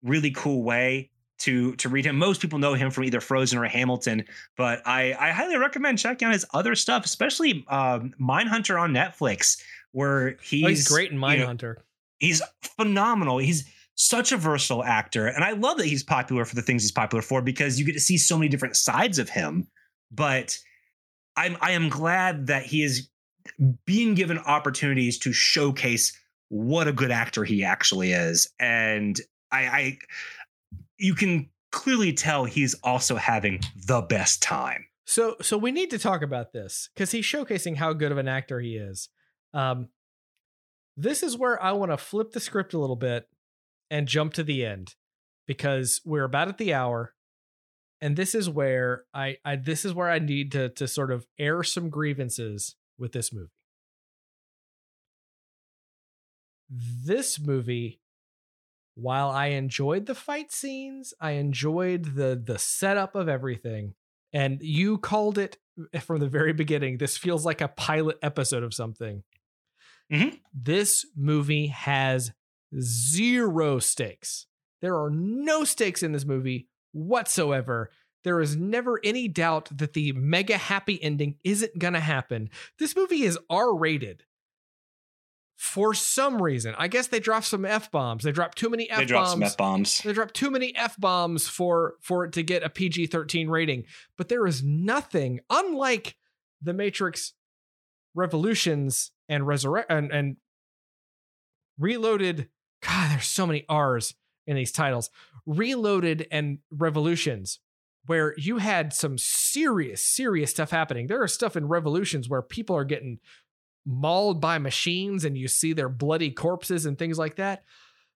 really cool way to to read him. Most people know him from either Frozen or Hamilton, but I I highly recommend checking out his other stuff, especially um, Mindhunter on Netflix, where he's, Oh, he's great in you know, he's phenomenal. He's such a versatile actor, and I love that he's popular for the things he's popular for because you get to see so many different sides of him. But I'm I am glad that he is being given opportunities to showcase what a good actor he actually is, and I, I you can clearly tell he's also having the best time. So so we need to talk about this because he's showcasing how good of an actor he is. Um, this is where I want to flip the script a little bit and jump to the end because we're about at the hour, and this is where I, I this is where I need to to sort of air some grievances with this movie. This movie while I enjoyed the fight scenes, I enjoyed the the setup of everything. And you called it from the very beginning. This feels like a pilot episode of something. Mhm. This movie has zero stakes. There are no stakes in this movie whatsoever. There is never any doubt that the mega happy ending isn't going to happen. This movie is R rated for some reason. I guess they dropped some F bombs. They dropped too many F bombs. they dropped some f bombs. They dropped too many F bombs for for it to get a PG 13 rating. But there is nothing, unlike The Matrix Revolutions and Resurrect and, and Reloaded. God, there's so many R's in these titles. Reloaded and Revolutions, where you had some serious, serious stuff happening. There are stuff in Revolutions where people are getting mauled by machines and you see their bloody corpses and things like that.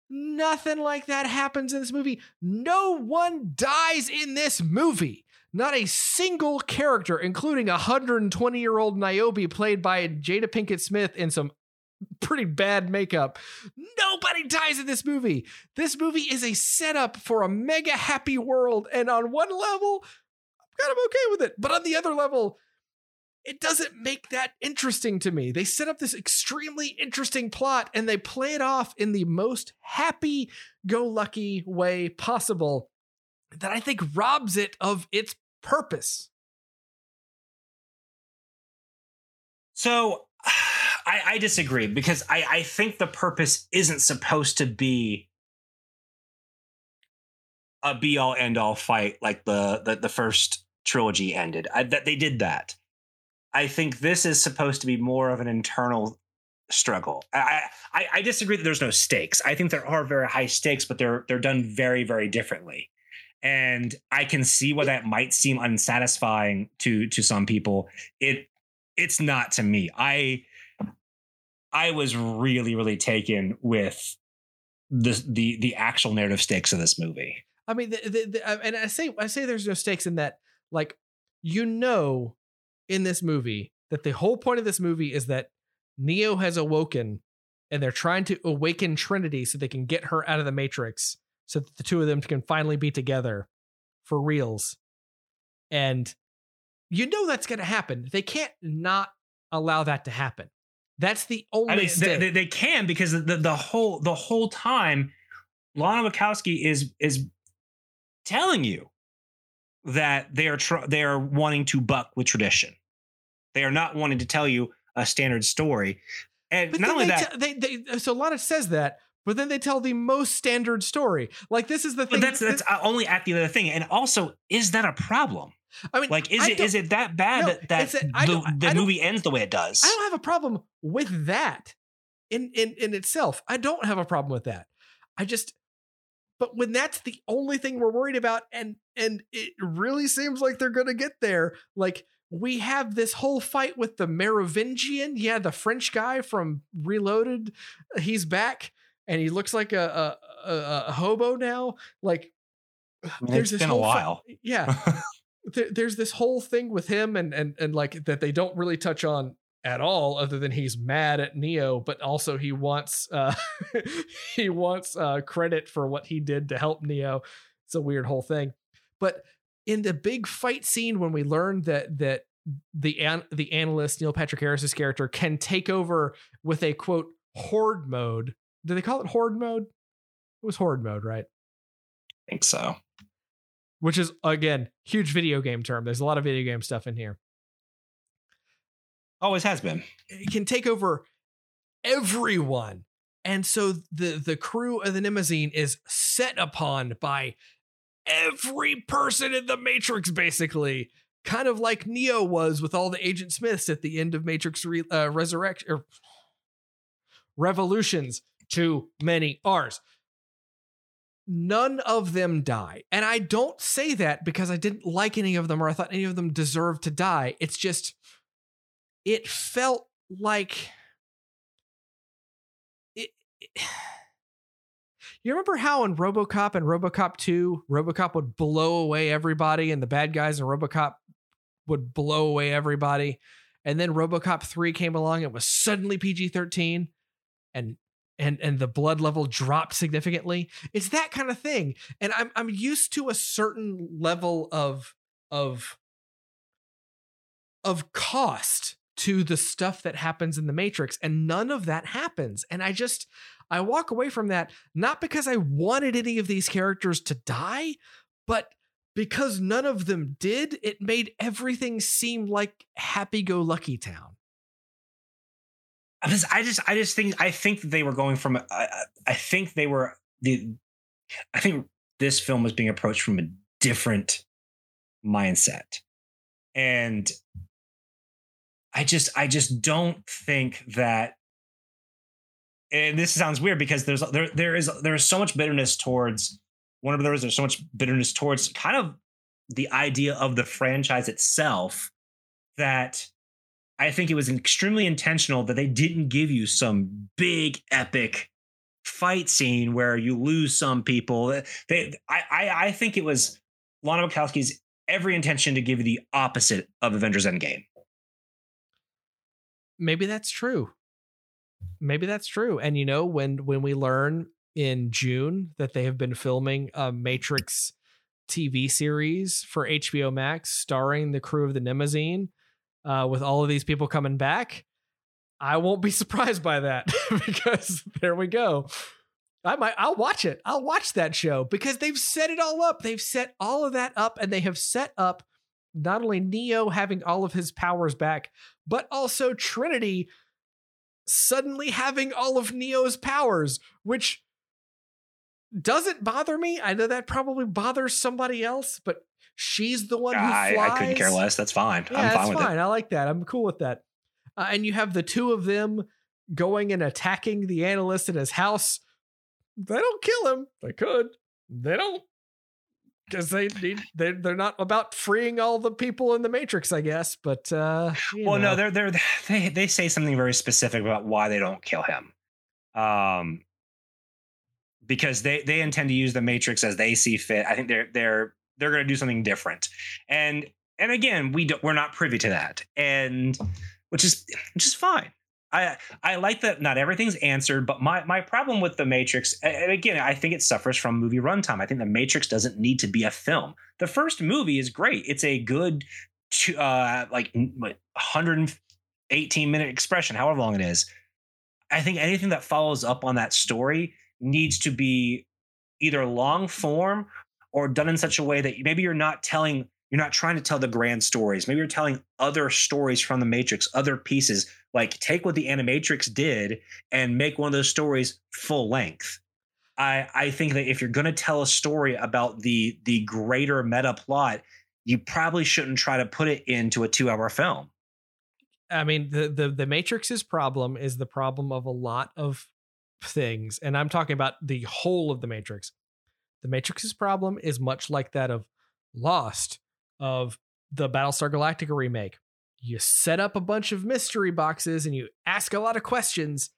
Nothing like that happens in this movie. No one dies in this movie. Not a single character, including a 120 year old Niobe played by Jada Pinkett Smith in some pretty bad makeup. Nobody dies in this movie. This movie is a setup for a mega happy world. And on one level, I'm kind of okay with it. But on the other level, it doesn't make that interesting to me. They set up this extremely interesting plot and they play it off in the most happy go lucky way possible that I think robs it of its purpose. So I, I disagree because I, I think the purpose isn't supposed to be a be all end all fight like the, the the first trilogy ended. I, that they did that. I think this is supposed to be more of an internal struggle. I, I I disagree that there's no stakes. I think there are very high stakes, but they're they're done very very differently. And I can see why that might seem unsatisfying to to some people. It it's not to me. I I was really really taken with the the the actual narrative stakes of this movie. I mean, the, the, the, uh, and I say I say there's no stakes in that. Like, you know, in this movie that the whole point of this movie is that Neo has awoken, and they're trying to awaken Trinity so they can get her out of the Matrix, so that the two of them can finally be together for reals. And you know that's going to happen. They can't not allow that to happen. That's the only I mean, they, they, they can because the, the whole the whole time, Lana Wachowski is is telling you that they are tr- they are wanting to buck with tradition. They are not wanting to tell you a standard story, and But not only they, that, te- they, they, so Lana says that, but then they tell the most standard story. Like this is the thing. but that's that's uh, only at the other thing. And also, is that a problem? I mean, Like, is it it that bad No, that that I the, the movie ends the way it does? I don't have a problem with that in in in itself. I don't have a problem with that. I just but when that's the only thing we're worried about and and it really seems like they're going to get there like we have this whole fight with the Merovingian, yeah, the French guy from Reloaded, he's back and he looks like a a, a, a hobo now. Like it's been a while. yeah, there, there's this whole thing with him and and and like that they don't really touch on at all other than he's mad at neo but also he wants uh he wants uh credit for what he did to help neo. It's a weird whole thing. But in the big fight scene when we learn that that the an- the analyst neil patrick harris's character can take over with a quote horde mode. Do they call it horde mode? It was horde mode right? I think so. Which is again huge video game term. There's a lot of video game stuff in here. Always has been. It can take over everyone. And so the the crew of the Mnemosyne is set upon by every person in the Matrix, basically, kind of like Neo was with all the Agent Smiths at the end of Matrix Re- uh, Resurrection or Revolutions. Too many R's. None of them die. And I don't say that because I didn't like any of them or I thought any of them deserved to die. It's just, it felt like. It, it you remember how in RoboCop and RoboCop 2, RoboCop would blow away everybody and the bad guys in RoboCop would blow away everybody. And then RoboCop 3 came along, it was suddenly PG-13 and and and the blood level dropped significantly. It's that kind of thing. And I'm I'm used to a certain level of of of cost to the stuff that happens in the Matrix and none of that happens. And I just I walk away from that not because I wanted any of these characters to die, but because none of them did, it made everything seem like happy go lucky town. I just, I just, I just think, I think they were going from, I, I think they were the, I think this film was being approached from a different mindset, and I just, I just don't think that and this sounds weird because there's there there is there is so much bitterness towards Warner Brothers. There's so much bitterness towards kind of the idea of the franchise itself that I think it was extremely intentional that they didn't give you some big epic fight scene where you lose some people. They, I, I, I think it was Lana Wachowski's every intention to give you the opposite of Avengers Endgame. Maybe that's true maybe that's true. And you know, when when we learn in June that they have been filming a Matrix TV series for HBO Max starring the crew of the Mnemosyne, uh, with all of these people coming back, I won't be surprised by that because there we go. I might I'll watch it. I'll watch that show because they've set it all up. They've set all of that up and they have set up not only Neo having all of his powers back, but also Trinity suddenly having all of Neo's powers, which doesn't bother me. I know that probably bothers somebody else, but she's the one who flies. I, I couldn't care less. That's fine. Yeah, I'm fine with fine. it. I like that. I'm cool with that. Uh, and you have the two of them going and attacking the analyst in his house. They don't kill him. They could. They don't because they need they they're not about freeing all the people in the matrix i guess but uh well know. no they're they're they they say something very specific about why they don't kill him um because they they intend to use the matrix as they see fit i think they're they're they're going to do something different and and again we don't we're not privy to that and which is which is fine I I like that not everything's answered, but my my problem with the Matrix, and again, I think it suffers from movie runtime. I think the Matrix doesn't need to be a film. The first movie is great; it's a good, uh, like 118 minute expression, however long it is. I think anything that follows up on that story needs to be either long form or done in such a way that maybe you're not telling you're not trying to tell the grand stories. Maybe you're telling other stories from the Matrix, other pieces. Like take what the Animatrix did and make one of those stories full length. I I think that if you're going to tell a story about the the greater meta plot, you probably shouldn't try to put it into a two hour film. I mean, the the the Matrix's problem is the problem of a lot of things, and I'm talking about the whole of the Matrix. The Matrix's problem is much like that of Lost, of the Battlestar Galactica remake. You set up a bunch of mystery boxes and you ask a lot of questions,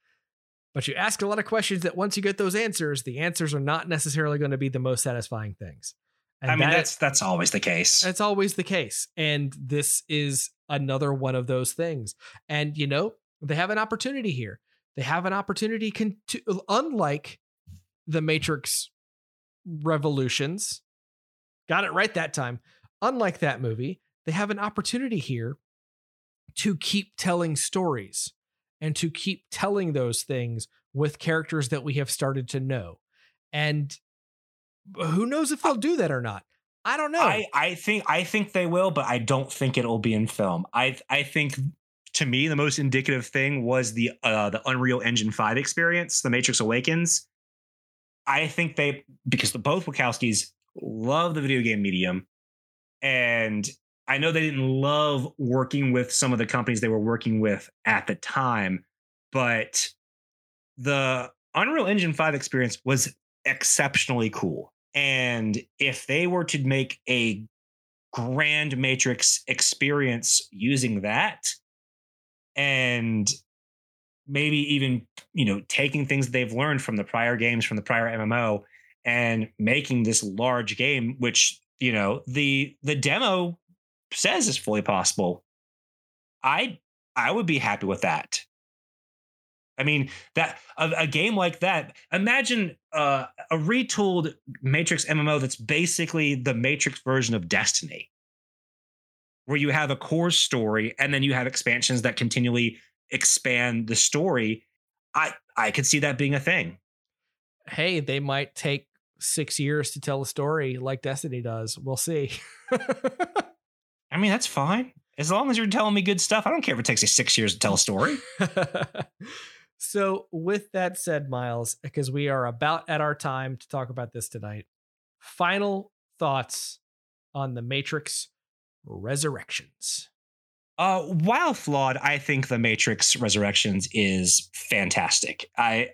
but you ask a lot of questions that once you get those answers, the answers are not necessarily going to be the most satisfying things. And I mean, that that's that's always the case. That's always the case. And this is another one of those things. And you know, they have an opportunity here. They have an opportunity con- to, unlike the Matrix Revolutions. Got it right that time unlike that movie, they have an opportunity here to keep telling stories and to keep telling those things with characters that we have started to know. And who knows if they'll do that or not. I don't know. I, I think I think they will, but I don't think it'll be in film. I I think to me the most indicative thing was the uh the Unreal Engine 5 experience, The Matrix Awakens. I think they because the both Wachowskis love the video game medium and I know they didn't love working with some of the companies they were working with at the time, but the Unreal Engine 5 experience was exceptionally cool. And if they were to make a grand Matrix experience using that, and maybe even, you know, taking things they've learned from the prior games, from the prior MMO, and making this large game, which, you know, the the demo says is fully possible. I I would be happy with that. I mean that a, a game like that. Imagine uh, a retooled Matrix MMO that's basically the Matrix version of Destiny, where you have a core story and then you have expansions that continually expand the story. I I could see that being a thing. hey, they might take six years to tell a story like Destiny does. We'll see. I mean that's fine as long as you're telling me good stuff. I don't care if it takes you six years to tell a story. so, with that said, Miles, because we are about at our time to talk about this tonight, final thoughts on the Matrix Resurrections. Uh, while flawed, I think the Matrix Resurrections is fantastic. I,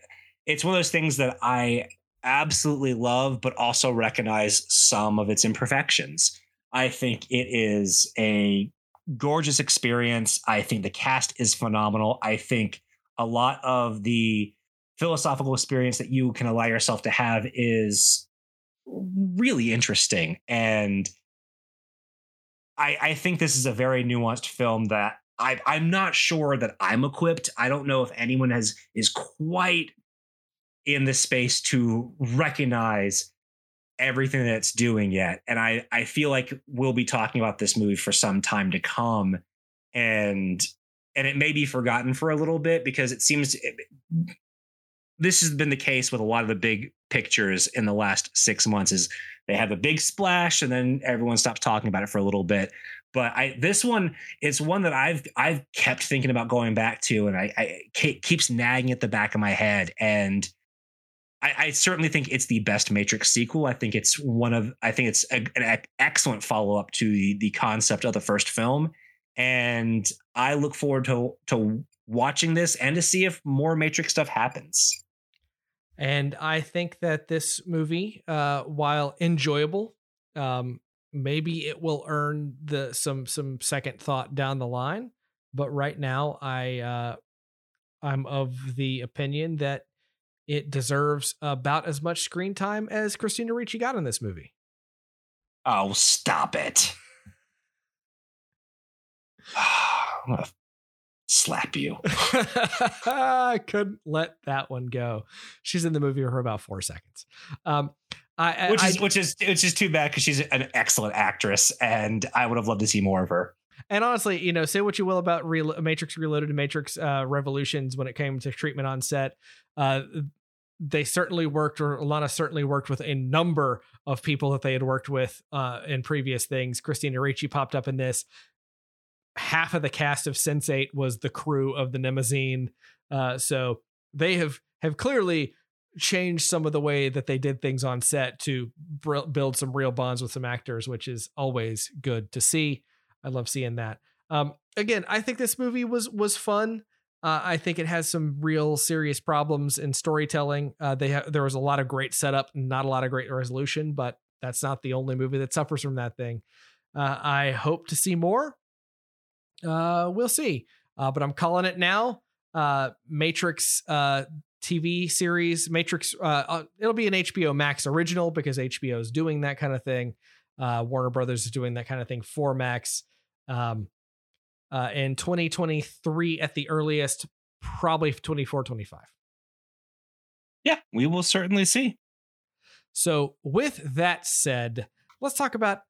it's one of those things that I absolutely love, but also recognize some of its imperfections. I think it is a gorgeous experience. I think the cast is phenomenal. I think a lot of the philosophical experience that you can allow yourself to have is really interesting and I, I think this is a very nuanced film that I, I'm not sure that I'm equipped. I don't know if anyone has is quite in the space to recognize everything that it's doing yet. And I, I feel like we'll be talking about this movie for some time to come. And and it may be forgotten for a little bit because it seems it, this has been the case with a lot of the big pictures in the last six months is they have a big splash and then everyone stops talking about it for a little bit but i this one it's one that i've i've kept thinking about going back to and i, I keeps nagging at the back of my head and I, I, certainly think it's the best Matrix sequel. I think it's one of. I think it's a, an excellent follow up to the the concept of the first film, and I look forward to to watching this and to see if more Matrix stuff happens. And I think that this movie, uh, while enjoyable, um, maybe it will earn the some some second thought down the line. But right now, I uh, I'm of the opinion that it deserves about as much screen time as Christina Ricci got in this movie. Oh, stop it! I'm gonna slap you. I couldn't let that one go. She's in the movie for about four seconds. Um, I, which is I, which is which is too bad because she's an excellent actress, and I would have loved to see more of her. And honestly, you know, say what you will about Re- Matrix Reloaded and Matrix uh, Revolutions when it came to treatment on set. Uh, they certainly worked, or Lana certainly worked with a number of people that they had worked with uh, in previous things. Christina Ricci popped up in this half of the cast of Sense8 was the crew of the Mnemosyne. Uh, so they have have clearly changed some of the way that they did things on set to br- build some real bonds with some actors, which is always good to see. I love seeing that. Um, again, I think this movie was was fun. Uh, I think it has some real serious problems in storytelling. Uh, they ha- there was a lot of great setup, not a lot of great resolution, but that's not the only movie that suffers from that thing. Uh, I hope to see more. Uh, we'll see. Uh, but I'm calling it now. Uh, Matrix uh, TV series, Matrix. Uh, uh, it'll be an HBO Max original because HBO is doing that kind of thing. Uh, Warner Brothers is doing that kind of thing for Max. Um, uh, in 2023 at the earliest, probably 24, 25. Yeah, we will certainly see. So, with that said, let's talk about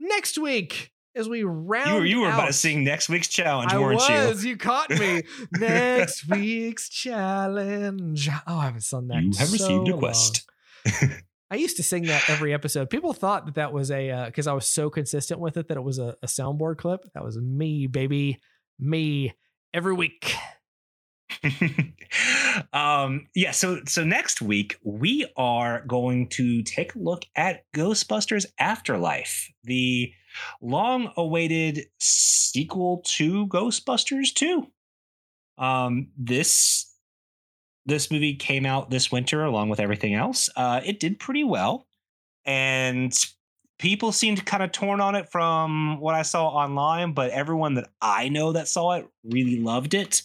next week as we round. You were, you were out, about to sing next week's challenge, I weren't was. you? You caught me. next week's challenge. Oh, I haven't sung that. You have so received a quest. I used to sing that every episode. People thought that that was a because I was so consistent with it that it was a, a soundboard clip. That was me, baby, me every week. um yeah so so next week we are going to take a look at ghostbusters afterlife the long awaited sequel to ghostbusters 2 um this this movie came out this winter along with everything else uh it did pretty well and people seemed kind of torn on it from what i saw online but everyone that i know that saw it really loved it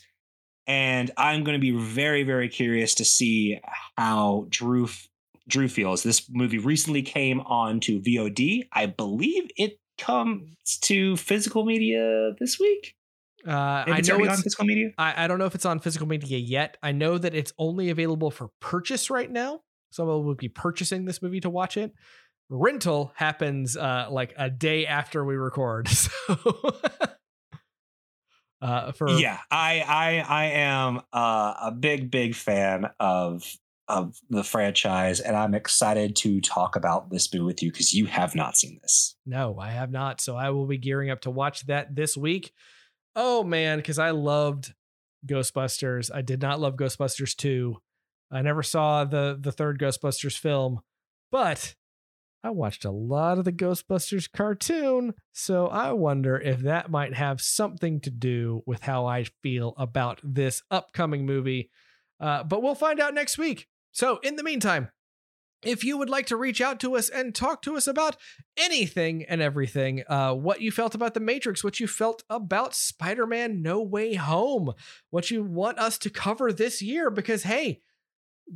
and I'm going to be very, very curious to see how Drew Drew feels. This movie recently came on to VOD. I believe it comes to physical media this week. Uh, I know it's on physical media. I, I don't know if it's on physical media yet. I know that it's only available for purchase right now. Someone will be purchasing this movie to watch it. Rental happens uh, like a day after we record. So uh, for Yeah, I I I am uh, a big big fan of of the franchise, and I'm excited to talk about this movie with you because you have not seen this. No, I have not. So I will be gearing up to watch that this week. Oh man, because I loved Ghostbusters. I did not love Ghostbusters 2. I never saw the the third Ghostbusters film, but I watched a lot of the Ghostbusters cartoon, so I wonder if that might have something to do with how I feel about this upcoming movie. Uh, but we'll find out next week. So, in the meantime, if you would like to reach out to us and talk to us about anything and everything, uh, what you felt about The Matrix, what you felt about Spider Man No Way Home, what you want us to cover this year, because hey,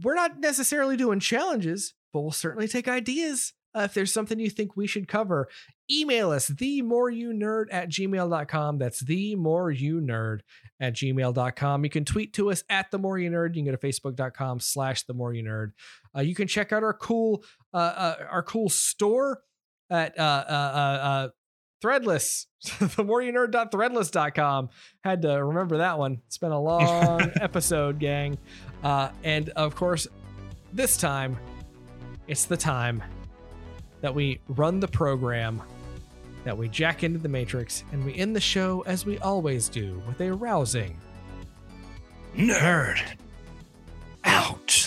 we're not necessarily doing challenges, but we'll certainly take ideas. Uh, if there's something you think we should cover, email us the more you nerd at gmail.com. That's the more you nerd at gmail.com. You can tweet to us at the more you nerd. You can go to facebook.com slash the more you nerd. Uh, you can check out our cool uh, uh our cool store at uh uh uh, uh threadless the more you nerd.threadless.com had to remember that one it's been a long episode gang uh and of course this time it's the time that we run the program, that we jack into the Matrix, and we end the show as we always do with a rousing nerd out.